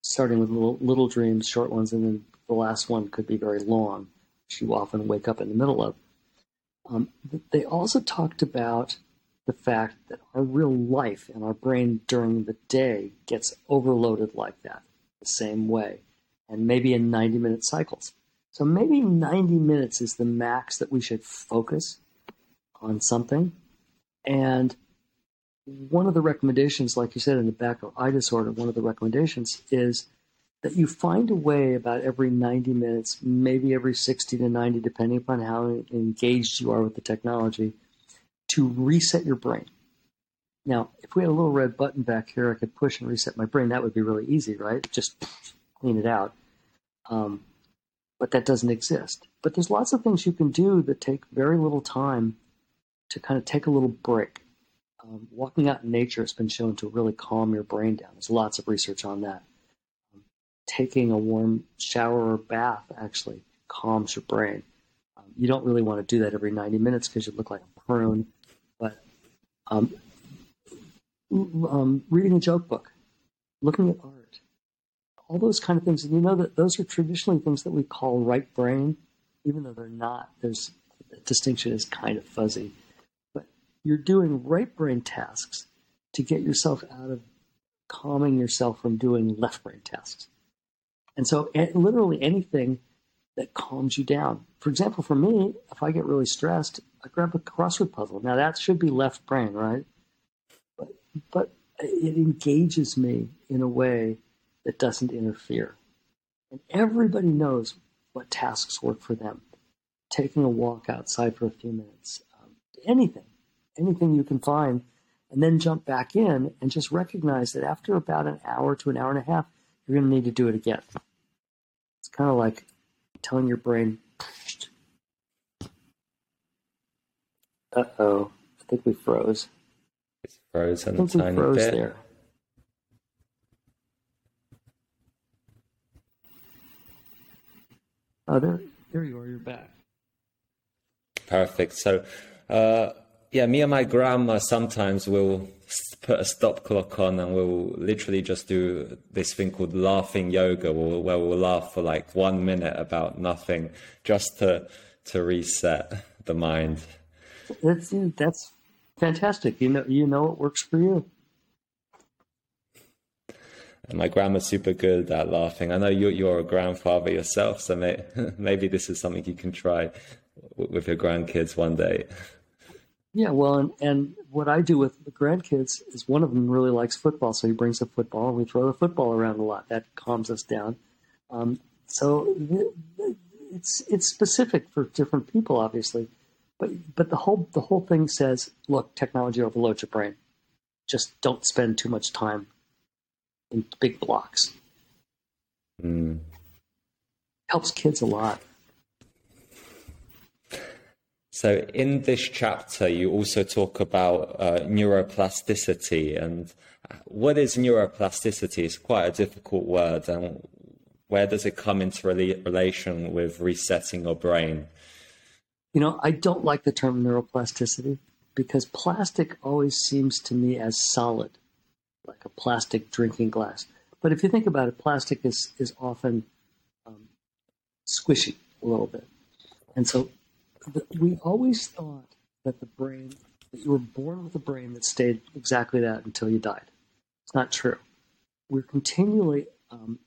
[SPEAKER 2] starting with little, little dreams, short ones, and then the last one could be very long, which you often wake up in the middle of. Um, they also talked about the fact that our real life and our brain during the day gets overloaded like that, the same way, and maybe in 90 minute cycles. So maybe 90 minutes is the max that we should focus on something. And one of the recommendations, like you said in the back of iDisorder, one of the recommendations is that you find a way about every 90 minutes, maybe every 60 to 90, depending upon how engaged you are with the technology, to reset your brain. Now, if we had a little red button back here, I could push and reset my brain. That would be really easy, right? Just clean it out. Um, but that doesn't exist. But there's lots of things you can do that take very little time to kind of take a little break. Um, walking out in nature has been shown to really calm your brain down. There's lots of research on that. Um, taking a warm shower or bath actually calms your brain. Um, you don't really want to do that every 90 minutes because you look like a prune, um, um, reading a joke book, looking at art, all those kind of things. And you know that those are traditionally things that we call right brain, even though they're not. There's the distinction is kind of fuzzy, but you're doing right brain tasks to get yourself out of calming yourself from doing left brain tasks. And so, literally anything that calms you down. For example, for me, if I get really stressed, I grab a crossword puzzle. Now that should be left brain, right? But but it engages me in a way that doesn't interfere. And everybody knows what tasks work for them. Taking a walk outside for a few minutes, um, anything, anything you can find, and then jump back in and just recognize that after about an hour to an hour and a half, you're going to need to do it again. It's kind of like telling your brain, uh oh, I think we froze.
[SPEAKER 1] It's frozen I think we froze bit. there.
[SPEAKER 2] Oh, there, there you are. You're back.
[SPEAKER 1] Perfect. So, uh, yeah, me and my grandma sometimes will put a stop clock on and we'll literally just do this thing called laughing yoga where we'll laugh for like one minute about nothing just to to reset the mind.
[SPEAKER 2] That's that's fantastic. You know you know what works for you.
[SPEAKER 1] And my grandma's super good at laughing. I know you're, you're a grandfather yourself, so may, (laughs) maybe this is something you can try with your grandkids one day.
[SPEAKER 2] Yeah, well, and, and what I do with the grandkids is one of them really likes football, so he brings a football and we throw the football around a lot. That calms us down. Um, so it's it's specific for different people, obviously, but but the whole the whole thing says, look, technology overloads your brain. Just don't spend too much time in big blocks. Mm. Helps kids a lot.
[SPEAKER 1] So, in this chapter, you also talk about uh, neuroplasticity. And what is neuroplasticity? It's quite a difficult word. And where does it come into relation with resetting your brain?
[SPEAKER 2] You know, I don't like the term neuroplasticity because plastic always seems to me as solid, like a plastic drinking glass. But if you think about it, plastic is, is often um, squishy a little bit. And so we always thought that the brain, that you were born with a brain that stayed exactly that until you died. It's not true. We're continually um,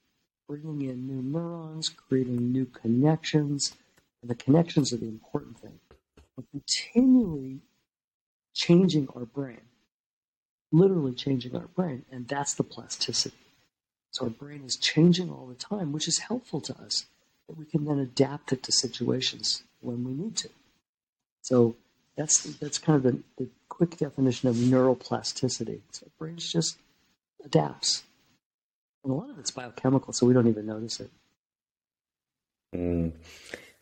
[SPEAKER 2] bringing in new neurons, creating new connections, and the connections are the important thing. We're continually changing our brain, literally changing our brain, and that's the plasticity. So our brain is changing all the time, which is helpful to us, that we can then adapt it to situations when we need to. So that's that's kind of the, the quick definition of neuroplasticity. So brain just adapts. And a lot of it's biochemical, so we don't even notice it.
[SPEAKER 1] Mm.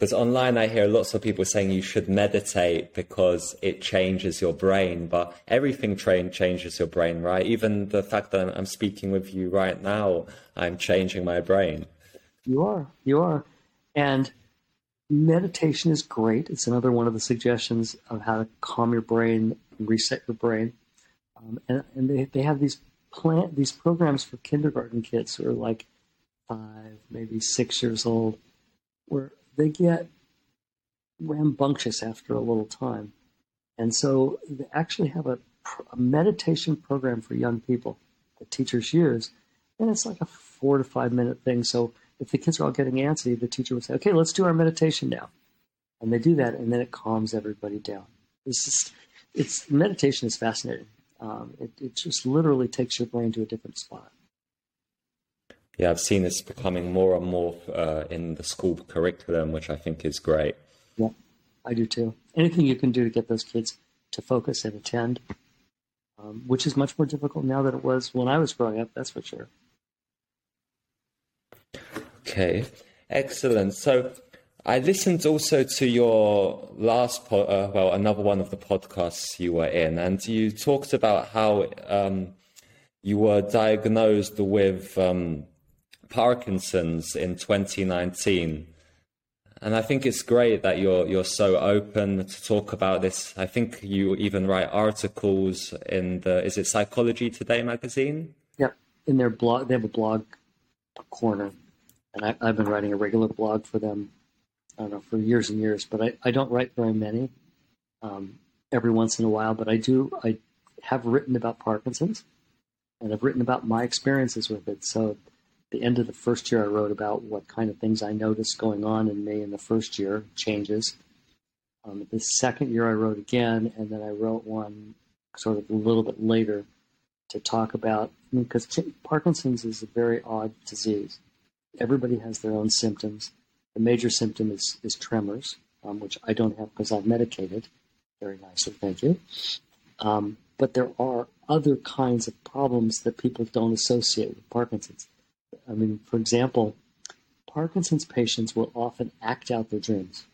[SPEAKER 1] Because online, I hear lots of people saying you should meditate because it changes your brain. But everything train changes your brain, right? Even the fact that I'm speaking with you right now, I'm changing my brain.
[SPEAKER 2] You are, you are, and meditation is great. It's another one of the suggestions of how to calm your brain reset your brain. Um, and, and they, they have these plant these programs for kindergarten kids who are like five, maybe six years old, where they get rambunctious after a little time. And so they actually have a, a meditation program for young people that teachers use. And it's like a four to five minute thing. So if the kids are all getting antsy, the teacher would say, okay, let's do our meditation now. And they do that, and then it calms everybody down. It's just, it's meditation is fascinating. Um, it, it just literally takes your brain to a different spot.
[SPEAKER 1] Yeah, I've seen this becoming more and more uh, in the school curriculum, which I think is great.
[SPEAKER 2] Yeah, I do too. Anything you can do to get those kids to focus and attend, um, which is much more difficult now than it was when I was growing up, that's for sure.
[SPEAKER 1] Okay, excellent. So I listened also to your last, po- uh, well, another one of the podcasts you were in, and you talked about how um, you were diagnosed with um, Parkinson's in 2019. And I think it's great that you're you're so open to talk about this. I think you even write articles in the is it Psychology Today magazine?
[SPEAKER 2] Yep, in their blog, they have a blog corner, and I, have been writing a regular blog for them. I don't know for years and years, but I, I don't write very many. Um, every once in a while, but I do. I have written about Parkinson's, and I've written about my experiences with it. So the end of the first year, I wrote about what kind of things I noticed going on in me in the first year, changes. Um, the second year, I wrote again, and then I wrote one sort of a little bit later to talk about because Parkinson's is a very odd disease. Everybody has their own symptoms. The major symptom is, is tremors, um, which I don't have because I'm medicated. Very nicely, thank you. Um, but there are other kinds of problems that people don't associate with Parkinson's. I mean, for example, Parkinson's patients will often act out their dreams.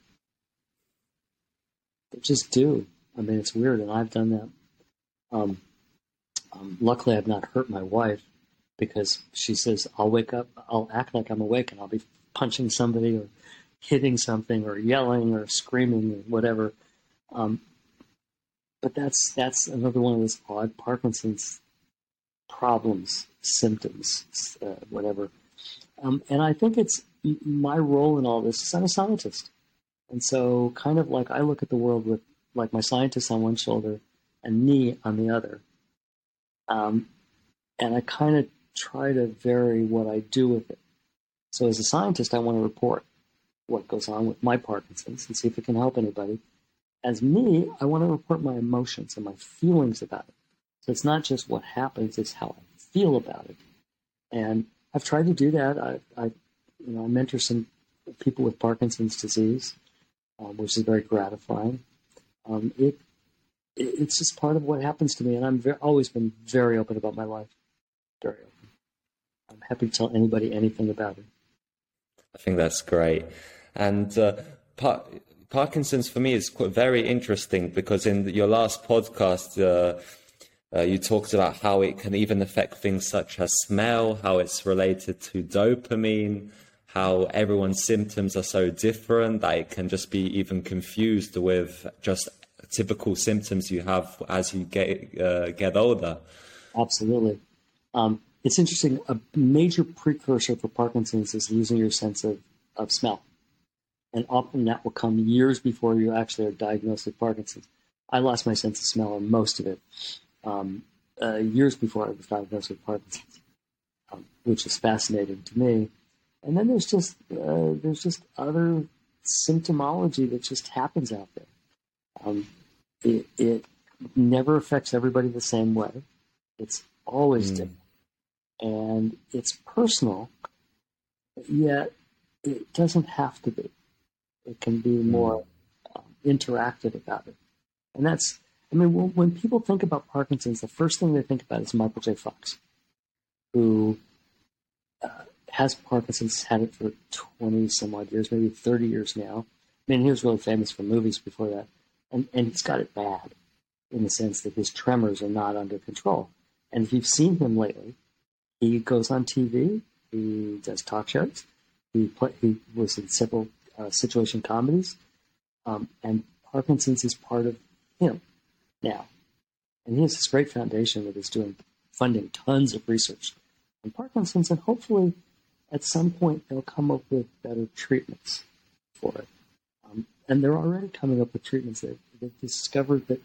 [SPEAKER 2] They just do. I mean, it's weird, and I've done that. Um, um, luckily, I've not hurt my wife because she says, I'll wake up, I'll act like I'm awake, and I'll be punching somebody or hitting something or yelling or screaming or whatever. Um, but that's that's another one of those odd Parkinson's problems, symptoms, uh, whatever. Um, and I think it's my role in all this is I'm a scientist. And so, kind of like I look at the world with like my scientist on one shoulder and me on the other. Um, and I kind of try to vary what I do with it. So, as a scientist, I want to report what goes on with my Parkinson's and see if it can help anybody. As me, I want to report my emotions and my feelings about it. So it's not just what happens; it's how I feel about it. And I've tried to do that. I, I you know, I mentor some people with Parkinson's disease, um, which is very gratifying. Um, it, it, it's just part of what happens to me, and I'm very, always been very open about my life. Very open. I'm happy to tell anybody anything about it.
[SPEAKER 1] I think that's great. And uh, par- Parkinson's for me is quite very interesting because in your last podcast, uh, uh, you talked about how it can even affect things such as smell, how it's related to dopamine, how everyone's symptoms are so different that it can just be even confused with just typical symptoms you have as you get uh, get older.
[SPEAKER 2] Absolutely, um, it's interesting. A major precursor for Parkinson's is losing your sense of, of smell, and often that will come years before you actually are diagnosed with Parkinson's. I lost my sense of smell, or most of it, um, uh, years before I was diagnosed with Parkinson's, um, which is fascinating to me. And then there's just uh, there's just other symptomology that just happens out there. Um, it, it, never affects everybody the same way. It's always mm. different, and it's personal. Yet it doesn't have to be. It can be hmm. more um, interactive about it, and that's I mean, when, when people think about Parkinson's, the first thing they think about is Michael J. Fox, who uh, has Parkinson's, had it for 20 some odd years, maybe 30 years now. I mean, he was really famous for movies before that. And, and he's got it bad in the sense that his tremors are not under control. And if you've seen him lately, he goes on TV, he does talk shows, he, play, he was in several uh, situation comedies, um, and Parkinson's is part of him now. And he has this great foundation that is doing funding tons of research on Parkinson's, and hopefully at some point they'll come up with better treatments for it. Um, and they're already coming up with treatments that they've discovered that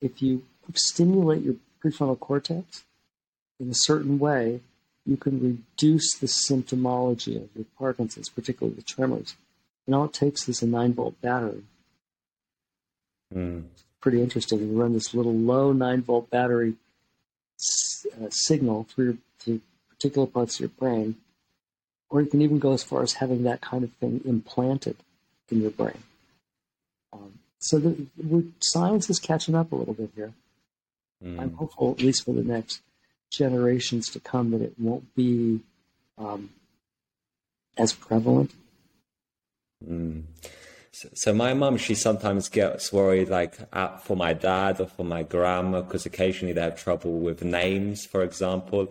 [SPEAKER 2] if you stimulate your prefrontal cortex in a certain way, you can reduce the symptomology of your Parkinson's, particularly the tremors. And all it takes is a nine volt battery. Mm pretty interesting. You run this little low nine volt battery uh, signal through, through particular parts of your brain, or you can even go as far as having that kind of thing implanted in your brain. Um, so the, science is catching up a little bit here. Mm. I'm hopeful, at least for the next generations to come, that it won't be um, as prevalent.
[SPEAKER 1] Mm. So my mum, she sometimes gets worried, like for my dad or for my grandma, because occasionally they have trouble with names, for example.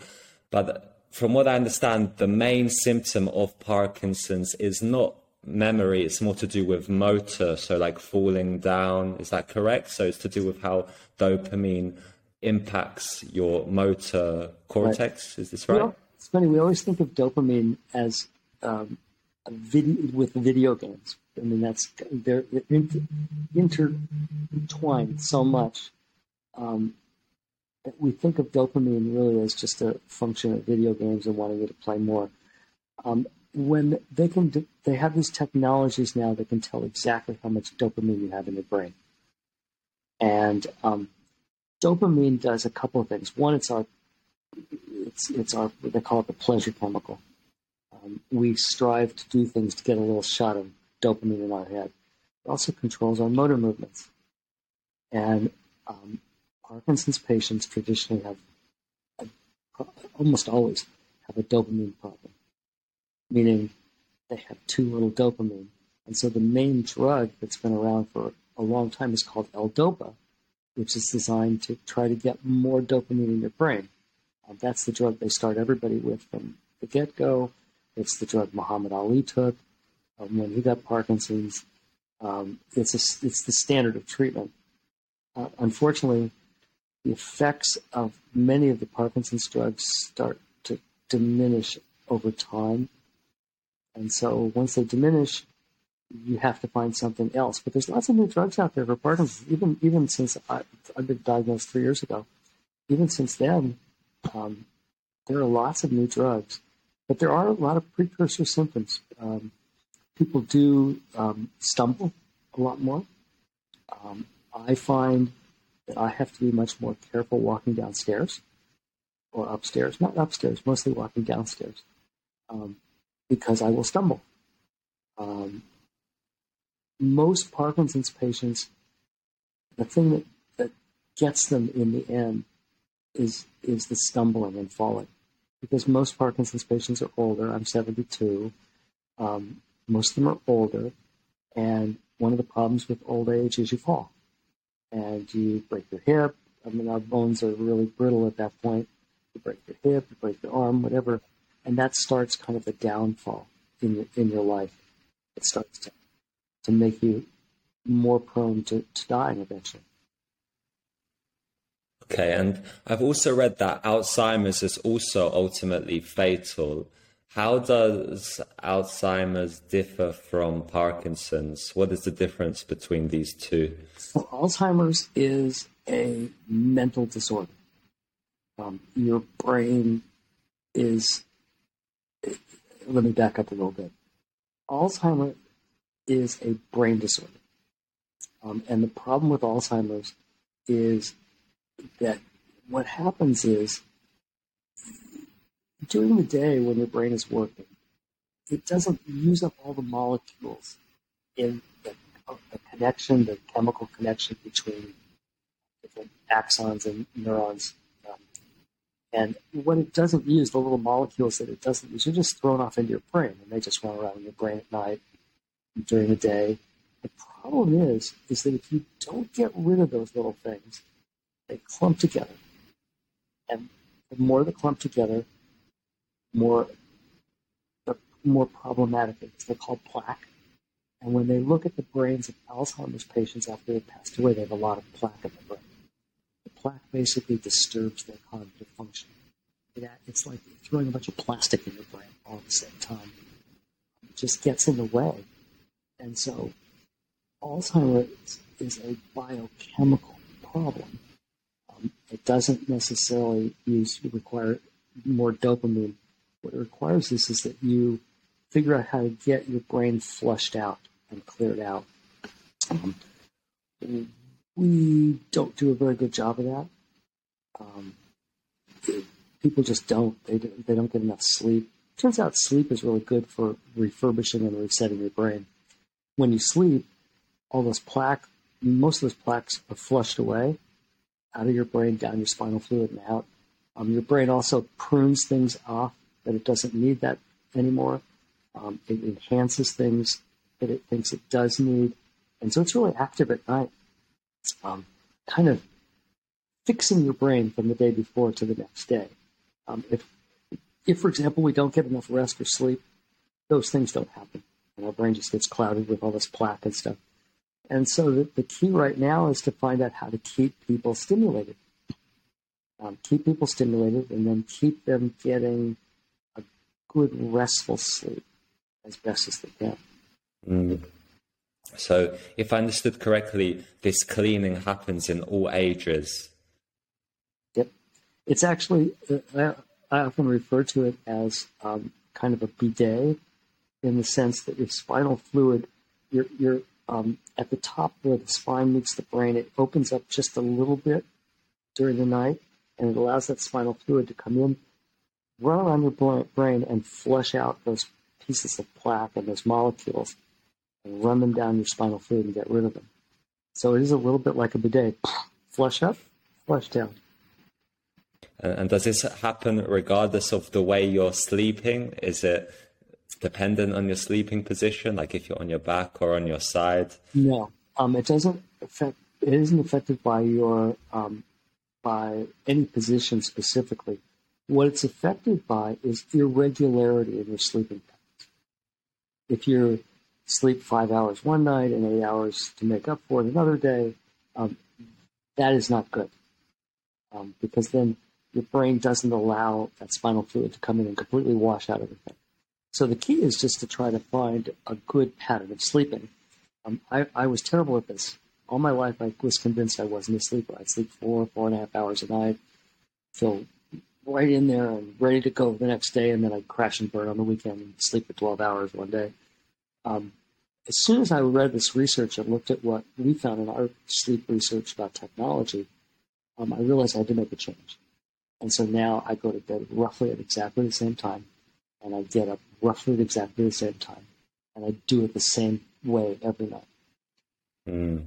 [SPEAKER 1] But from what I understand, the main symptom of Parkinson's is not memory, it's more to do with motor, so like falling down. Is that correct? So it's to do with how dopamine impacts your motor cortex. Right. Is this right? Well,
[SPEAKER 2] it's funny. We always think of dopamine as um, video, with video games. I mean, that's they're, intertwined so much um, that we think of dopamine really as just a function of video games and wanting you to play more. Um, when they can, do, they have these technologies now that can tell exactly how much dopamine you have in your brain, and um, dopamine does a couple of things. One, it's our it's it's our they call it the pleasure chemical. Um, we strive to do things to get a little shot of dopamine in our head. It also controls our motor movements, and um, Parkinson's patients traditionally have a, almost always have a dopamine problem, meaning they have too little dopamine. And so the main drug that's been around for a long time is called L-Dopa, which is designed to try to get more dopamine in your brain. Uh, that's the drug they start everybody with from the get go. It's the drug Muhammad Ali took um, when he got Parkinson's. Um, it's, a, it's the standard of treatment. Uh, unfortunately, the effects of many of the Parkinson's drugs start to diminish over time. And so once they diminish, you have to find something else. But there's lots of new drugs out there for Parkinson's. Even even since I, have been diagnosed three years ago, even since then, um, there are lots of new drugs. But there are a lot of precursor symptoms. Um, people do um, stumble a lot more. Um, I find that I have to be much more careful walking downstairs or upstairs, not upstairs, mostly walking downstairs, um, because I will stumble. Um, most Parkinson's patients, the thing that, that gets them in the end is is the stumbling and falling, because most Parkinson's patients are older. I'm 72. Um, most of them are older, and one of the problems with old age is you fall, and you break your hip. I mean, our bones are really brittle at that point. You break your hip, you break your arm, whatever, and that starts kind of a downfall in your in your life. It starts to to make you more prone to, to dying eventually.
[SPEAKER 1] Okay, and I've also read that Alzheimer's is also ultimately fatal. How does Alzheimer's differ from Parkinson's? What is the difference between these two?
[SPEAKER 2] Well, Alzheimer's is a mental disorder. Um, your brain is. Let me back up a little bit. Alzheimer's is a brain disorder. Um, and the problem with Alzheimer's is that what happens is during the day when your brain is working, it doesn't use up all the molecules in the, the connection, the chemical connection between different axons and neurons. Um, and when it doesn't use the little molecules that it doesn't use, you're just thrown off into your brain, and they just run around in your brain at night during the day. The problem is, is that if you don't get rid of those little things, they clump together. And the more they clump together, more the more problematic it is. They're called plaque. And when they look at the brains of Alzheimer's patients after they've passed away, they have a lot of plaque in the brain. The plaque basically disturbs their cognitive function. It's like throwing a bunch of plastic in your brain all at the same time. It just gets in the way and so Alzheimer's is a biochemical problem. Um, it doesn't necessarily use require more dopamine. What it requires is, is that you figure out how to get your brain flushed out and cleared out. Um, we don't do a very good job of that. Um, people just don't. They, they don't get enough sleep. Turns out sleep is really good for refurbishing and resetting your brain when you sleep, all those plaque, most of those plaques are flushed away out of your brain, down your spinal fluid, and out. Um, your brain also prunes things off that it doesn't need that anymore. Um, it enhances things that it thinks it does need. And so it's really active at night, um, kind of fixing your brain from the day before to the next day. Um, if if, for example, we don't get enough rest or sleep, those things don't happen. And our brain just gets clouded with all this plaque and stuff. And so the, the key right now is to find out how to keep people stimulated. Um, keep people stimulated and then keep them getting a good restful sleep as best as they can.
[SPEAKER 1] Mm. So, if I understood correctly, this cleaning happens in all ages.
[SPEAKER 2] Yep. It's actually, uh, I, I often refer to it as um, kind of a bidet in the sense that your spinal fluid, your, your um, at the top where the spine meets the brain, it opens up just a little bit during the night, and it allows that spinal fluid to come in, run around your brain, and flush out those pieces of plaque and those molecules, and run them down your spinal fluid and get rid of them. So it is a little bit like a bidet: (sniffs) flush up, flush down.
[SPEAKER 1] And does this happen regardless of the way you're sleeping? Is it dependent on your sleeping position, like if you're on your back or on your side?
[SPEAKER 2] No, um, it doesn't affect. It isn't affected by your um, by any position specifically. What it's affected by is irregularity in your sleeping patterns. If you sleep five hours one night and eight hours to make up for it another day, um, that is not good. Um, because then your brain doesn't allow that spinal fluid to come in and completely wash out everything. So the key is just to try to find a good pattern of sleeping. Um, I, I, was terrible at this. All my life, I was convinced I wasn't a sleeper. I'd sleep four, four and a half hours a night, feel right in there and ready to go the next day, and then I'd crash and burn on the weekend and sleep for 12 hours one day. Um, as soon as I read this research and looked at what we found in our sleep research about technology, um, I realized I had to make a change. And so now I go to bed roughly at exactly the same time, and I get up roughly at exactly the same time. And I do it the same way every night.
[SPEAKER 1] Mm.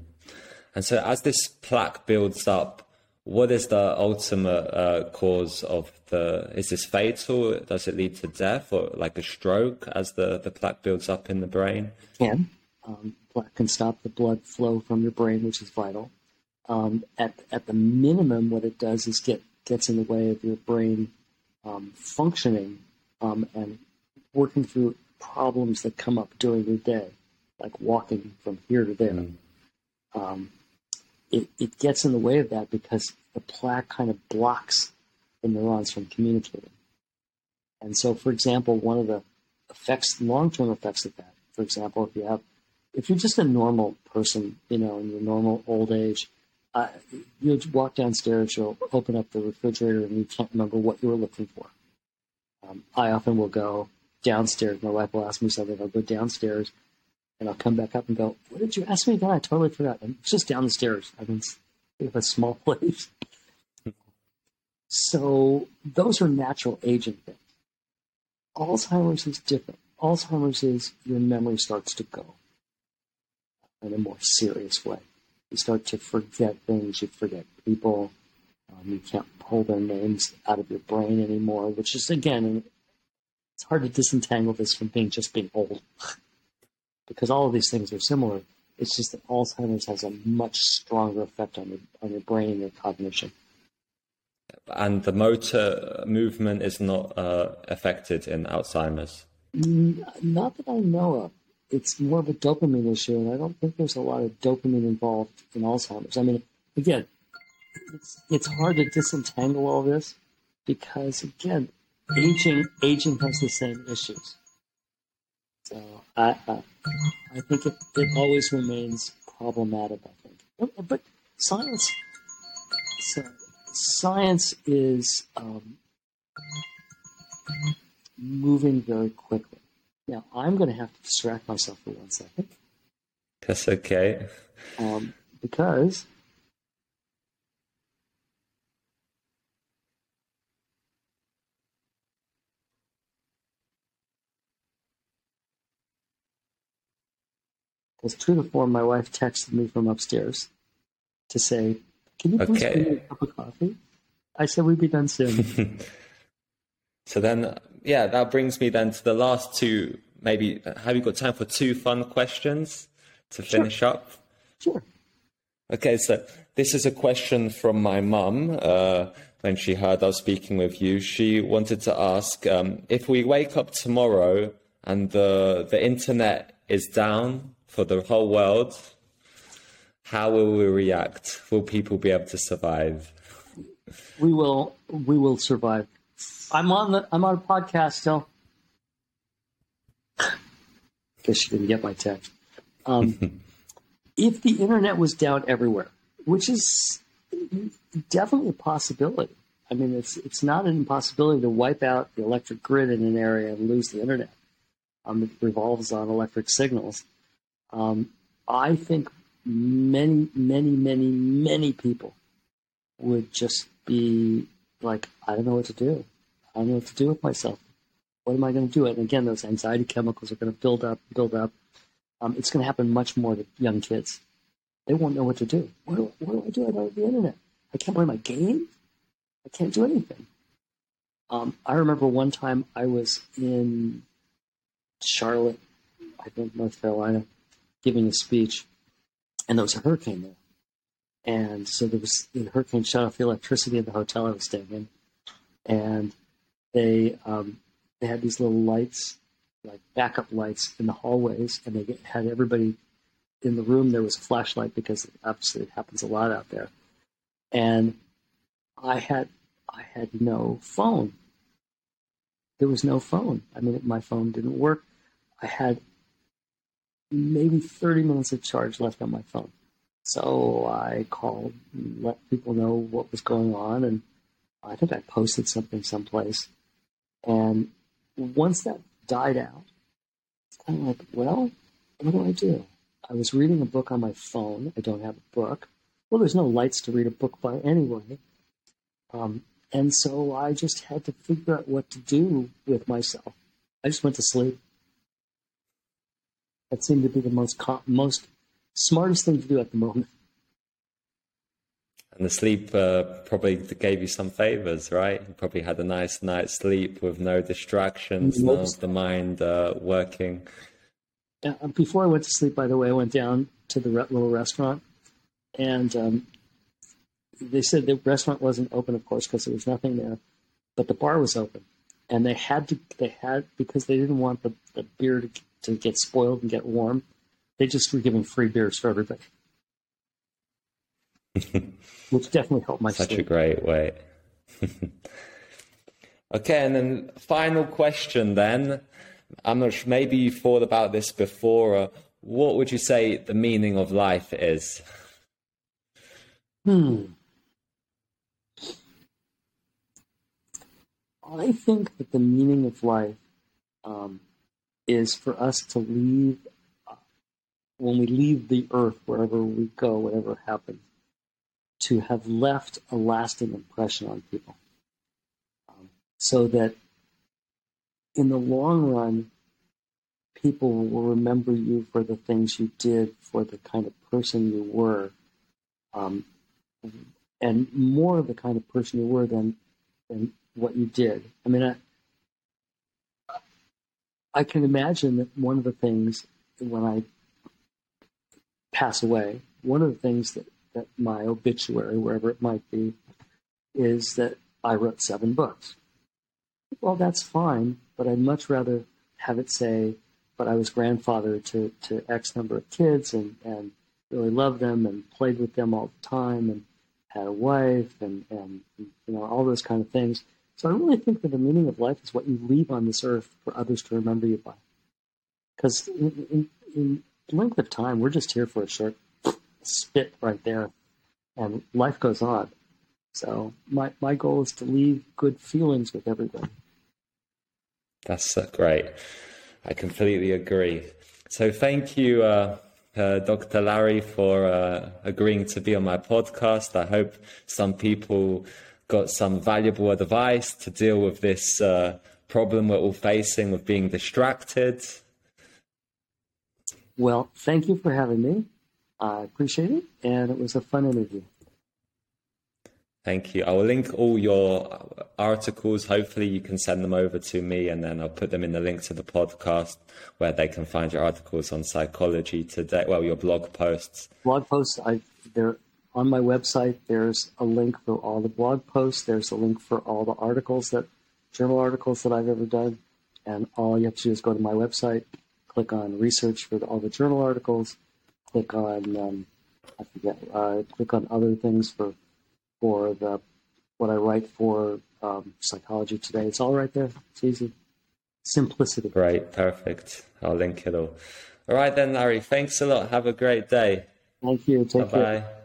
[SPEAKER 1] And so, as this plaque builds up, what is the ultimate uh, cause of the? Is this fatal? Does it lead to death or like a stroke as the, the plaque builds up in the brain?
[SPEAKER 2] It can. Um, plaque can stop the blood flow from your brain, which is vital. Um, at at the minimum, what it does is get gets in the way of your brain um, functioning um, and working through problems that come up during your day, like walking from here to there. Mm. Um, it, it gets in the way of that because the plaque kind of blocks the neurons from communicating. And so, for example, one of the effects, long-term effects of that, for example, if you have, if you're just a normal person, you know, in your normal old age, uh, you'll walk downstairs, you'll open up the refrigerator, and you can't remember what you were looking for. Um, I often will go, downstairs. My wife will ask me something. I'll go downstairs and I'll come back up and go, What did you ask me again? I totally forgot. And it's just down the stairs. I mean, it's a small (laughs) place. so those are natural aging things. Alzheimer's is different. Alzheimer's is your memory starts to go in a more serious way. You start to forget things, you forget people, um, you can't pull their names out of your brain anymore, which is, again, it's hard to disentangle this from being just being old (laughs) because all of these things are similar. It's just that Alzheimer's has a much stronger effect on your on your brain and your cognition.
[SPEAKER 1] And the motor movement is not uh, affected in Alzheimer's.
[SPEAKER 2] Not that I know of. It's more of a dopamine issue, and I don't think there's a lot of dopamine involved in Alzheimer's. I mean, again, it's it's hard to disentangle all this because again, aging aging has the same issues. So I I, I think it, it always remains problematic. I think, but, science so science is um, moving very quickly. Now I'm going to have to distract myself for one second.
[SPEAKER 1] That's okay.
[SPEAKER 2] Um, because Because true to form, my wife texted me from upstairs to say, "Can you please okay. bring me a cup of coffee?" I said we'd be done soon. (laughs)
[SPEAKER 1] so then, yeah, that brings me then to the last two. Maybe have you got time for two fun questions to finish
[SPEAKER 2] sure.
[SPEAKER 1] up?
[SPEAKER 2] Sure.
[SPEAKER 1] Okay, so this is a question from my mum. Uh, when she heard I was speaking with you, she wanted to ask um, if we wake up tomorrow and the the internet is down for the whole world, how will we react? Will people be able to survive?
[SPEAKER 2] We will. We will survive. I'm on the. I'm on a podcast still. Guess you didn't get my text. Um, (laughs) if the internet was down everywhere, which is definitely a possibility. I mean, it's it's not an impossibility to wipe out the electric grid in an area and lose the internet. Um, it revolves on electric signals. Um, I think many, many, many, many people would just be like, I don't know what to do. I don't know what to do with myself. What am I going to do? And again, those anxiety chemicals are going to build up, build up. Um, it's going to happen much more to young kids. They won't know what to do. What do, what do I do? I don't have the internet. I can't play my game. I can't do anything. Um, I remember one time I was in Charlotte, I think North Carolina, giving a speech, and there was a hurricane there. And so there was the hurricane shut off the electricity in the hotel I was staying in, and they um, they had these little lights, like backup lights in the hallways, and they had everybody in the room. There was a flashlight because obviously it happens a lot out there, and I had I had no phone. There was no phone. I mean, my phone didn't work. I had maybe 30 minutes of charge left on my phone. So I called and let people know what was going on. And I think I posted something someplace. And once that died out, it's kind of like, well, what do I do? I was reading a book on my phone. I don't have a book. Well, there's no lights to read a book by anyway. Um, and so I just had to figure out what to do with myself. I just went to sleep. That seemed to be the most most smartest thing to do at the moment.
[SPEAKER 1] And the sleep uh, probably gave you some favors, right? You probably had a nice night's sleep with no distractions, no the mind uh, working.
[SPEAKER 2] Uh, before I went to sleep, by the way, I went down to the little restaurant, and um, they said the restaurant wasn't open, of course, because there was nothing there, but the bar was open, and they had to. They had because they didn't want the, the beer to to get spoiled and get warm. They just were giving free beers for everybody, (laughs) which definitely helped my.
[SPEAKER 1] Such
[SPEAKER 2] sleep.
[SPEAKER 1] a great way. (laughs) okay, and then final question. Then I'm not sure. Maybe you thought about this before. Uh, what would you say the meaning of life is?
[SPEAKER 2] Hmm. I think that the meaning of life um, is for us to leave, when we leave the earth, wherever we go, whatever happens, to have left a lasting impression on people. Um, so that in the long run, people will remember you for the things you did, for the kind of person you were, um, and more of the kind of person you were than, than what you did. I mean, I, I can imagine that one of the things when I pass away, one of the things that, that my obituary, wherever it might be, is that I wrote seven books. Well, that's fine, but I'd much rather have it say, but I was grandfather to, to X number of kids and, and really loved them and played with them all the time and had a wife and, and you know all those kind of things. So I really think that the meaning of life is what you leave on this earth for others to remember you by. Because in, in, in length of time, we're just here for a short spit right there, and life goes on. So my, my goal is to leave good feelings with everybody.
[SPEAKER 1] That's uh, great. I completely agree. So thank you, uh, uh, Dr. Larry, for uh, agreeing to be on my podcast. I hope some people got some valuable advice to deal with this uh, problem we're all facing with being distracted.
[SPEAKER 2] Well, thank you for having me. I appreciate it, and it was a fun interview.
[SPEAKER 1] Thank you. I will link all your articles. Hopefully, you can send them over to me, and then I'll put them in the link to the podcast where they can find your articles on psychology today. Well, your blog posts.
[SPEAKER 2] Blog posts, I they're on my website, there's a link for all the blog posts. There's a link for all the articles that, journal articles that I've ever done. And all you have to do is go to my website, click on research for the, all the journal articles, click on, um, I forget, uh, click on other things for, for the, what I write for um, Psychology Today. It's all right there. It's easy. Simplicity.
[SPEAKER 1] Great. Perfect. I'll link it all. All right then, Larry. Thanks a lot. Have a great day.
[SPEAKER 2] Thank you. Take
[SPEAKER 1] Bye-bye.
[SPEAKER 2] care.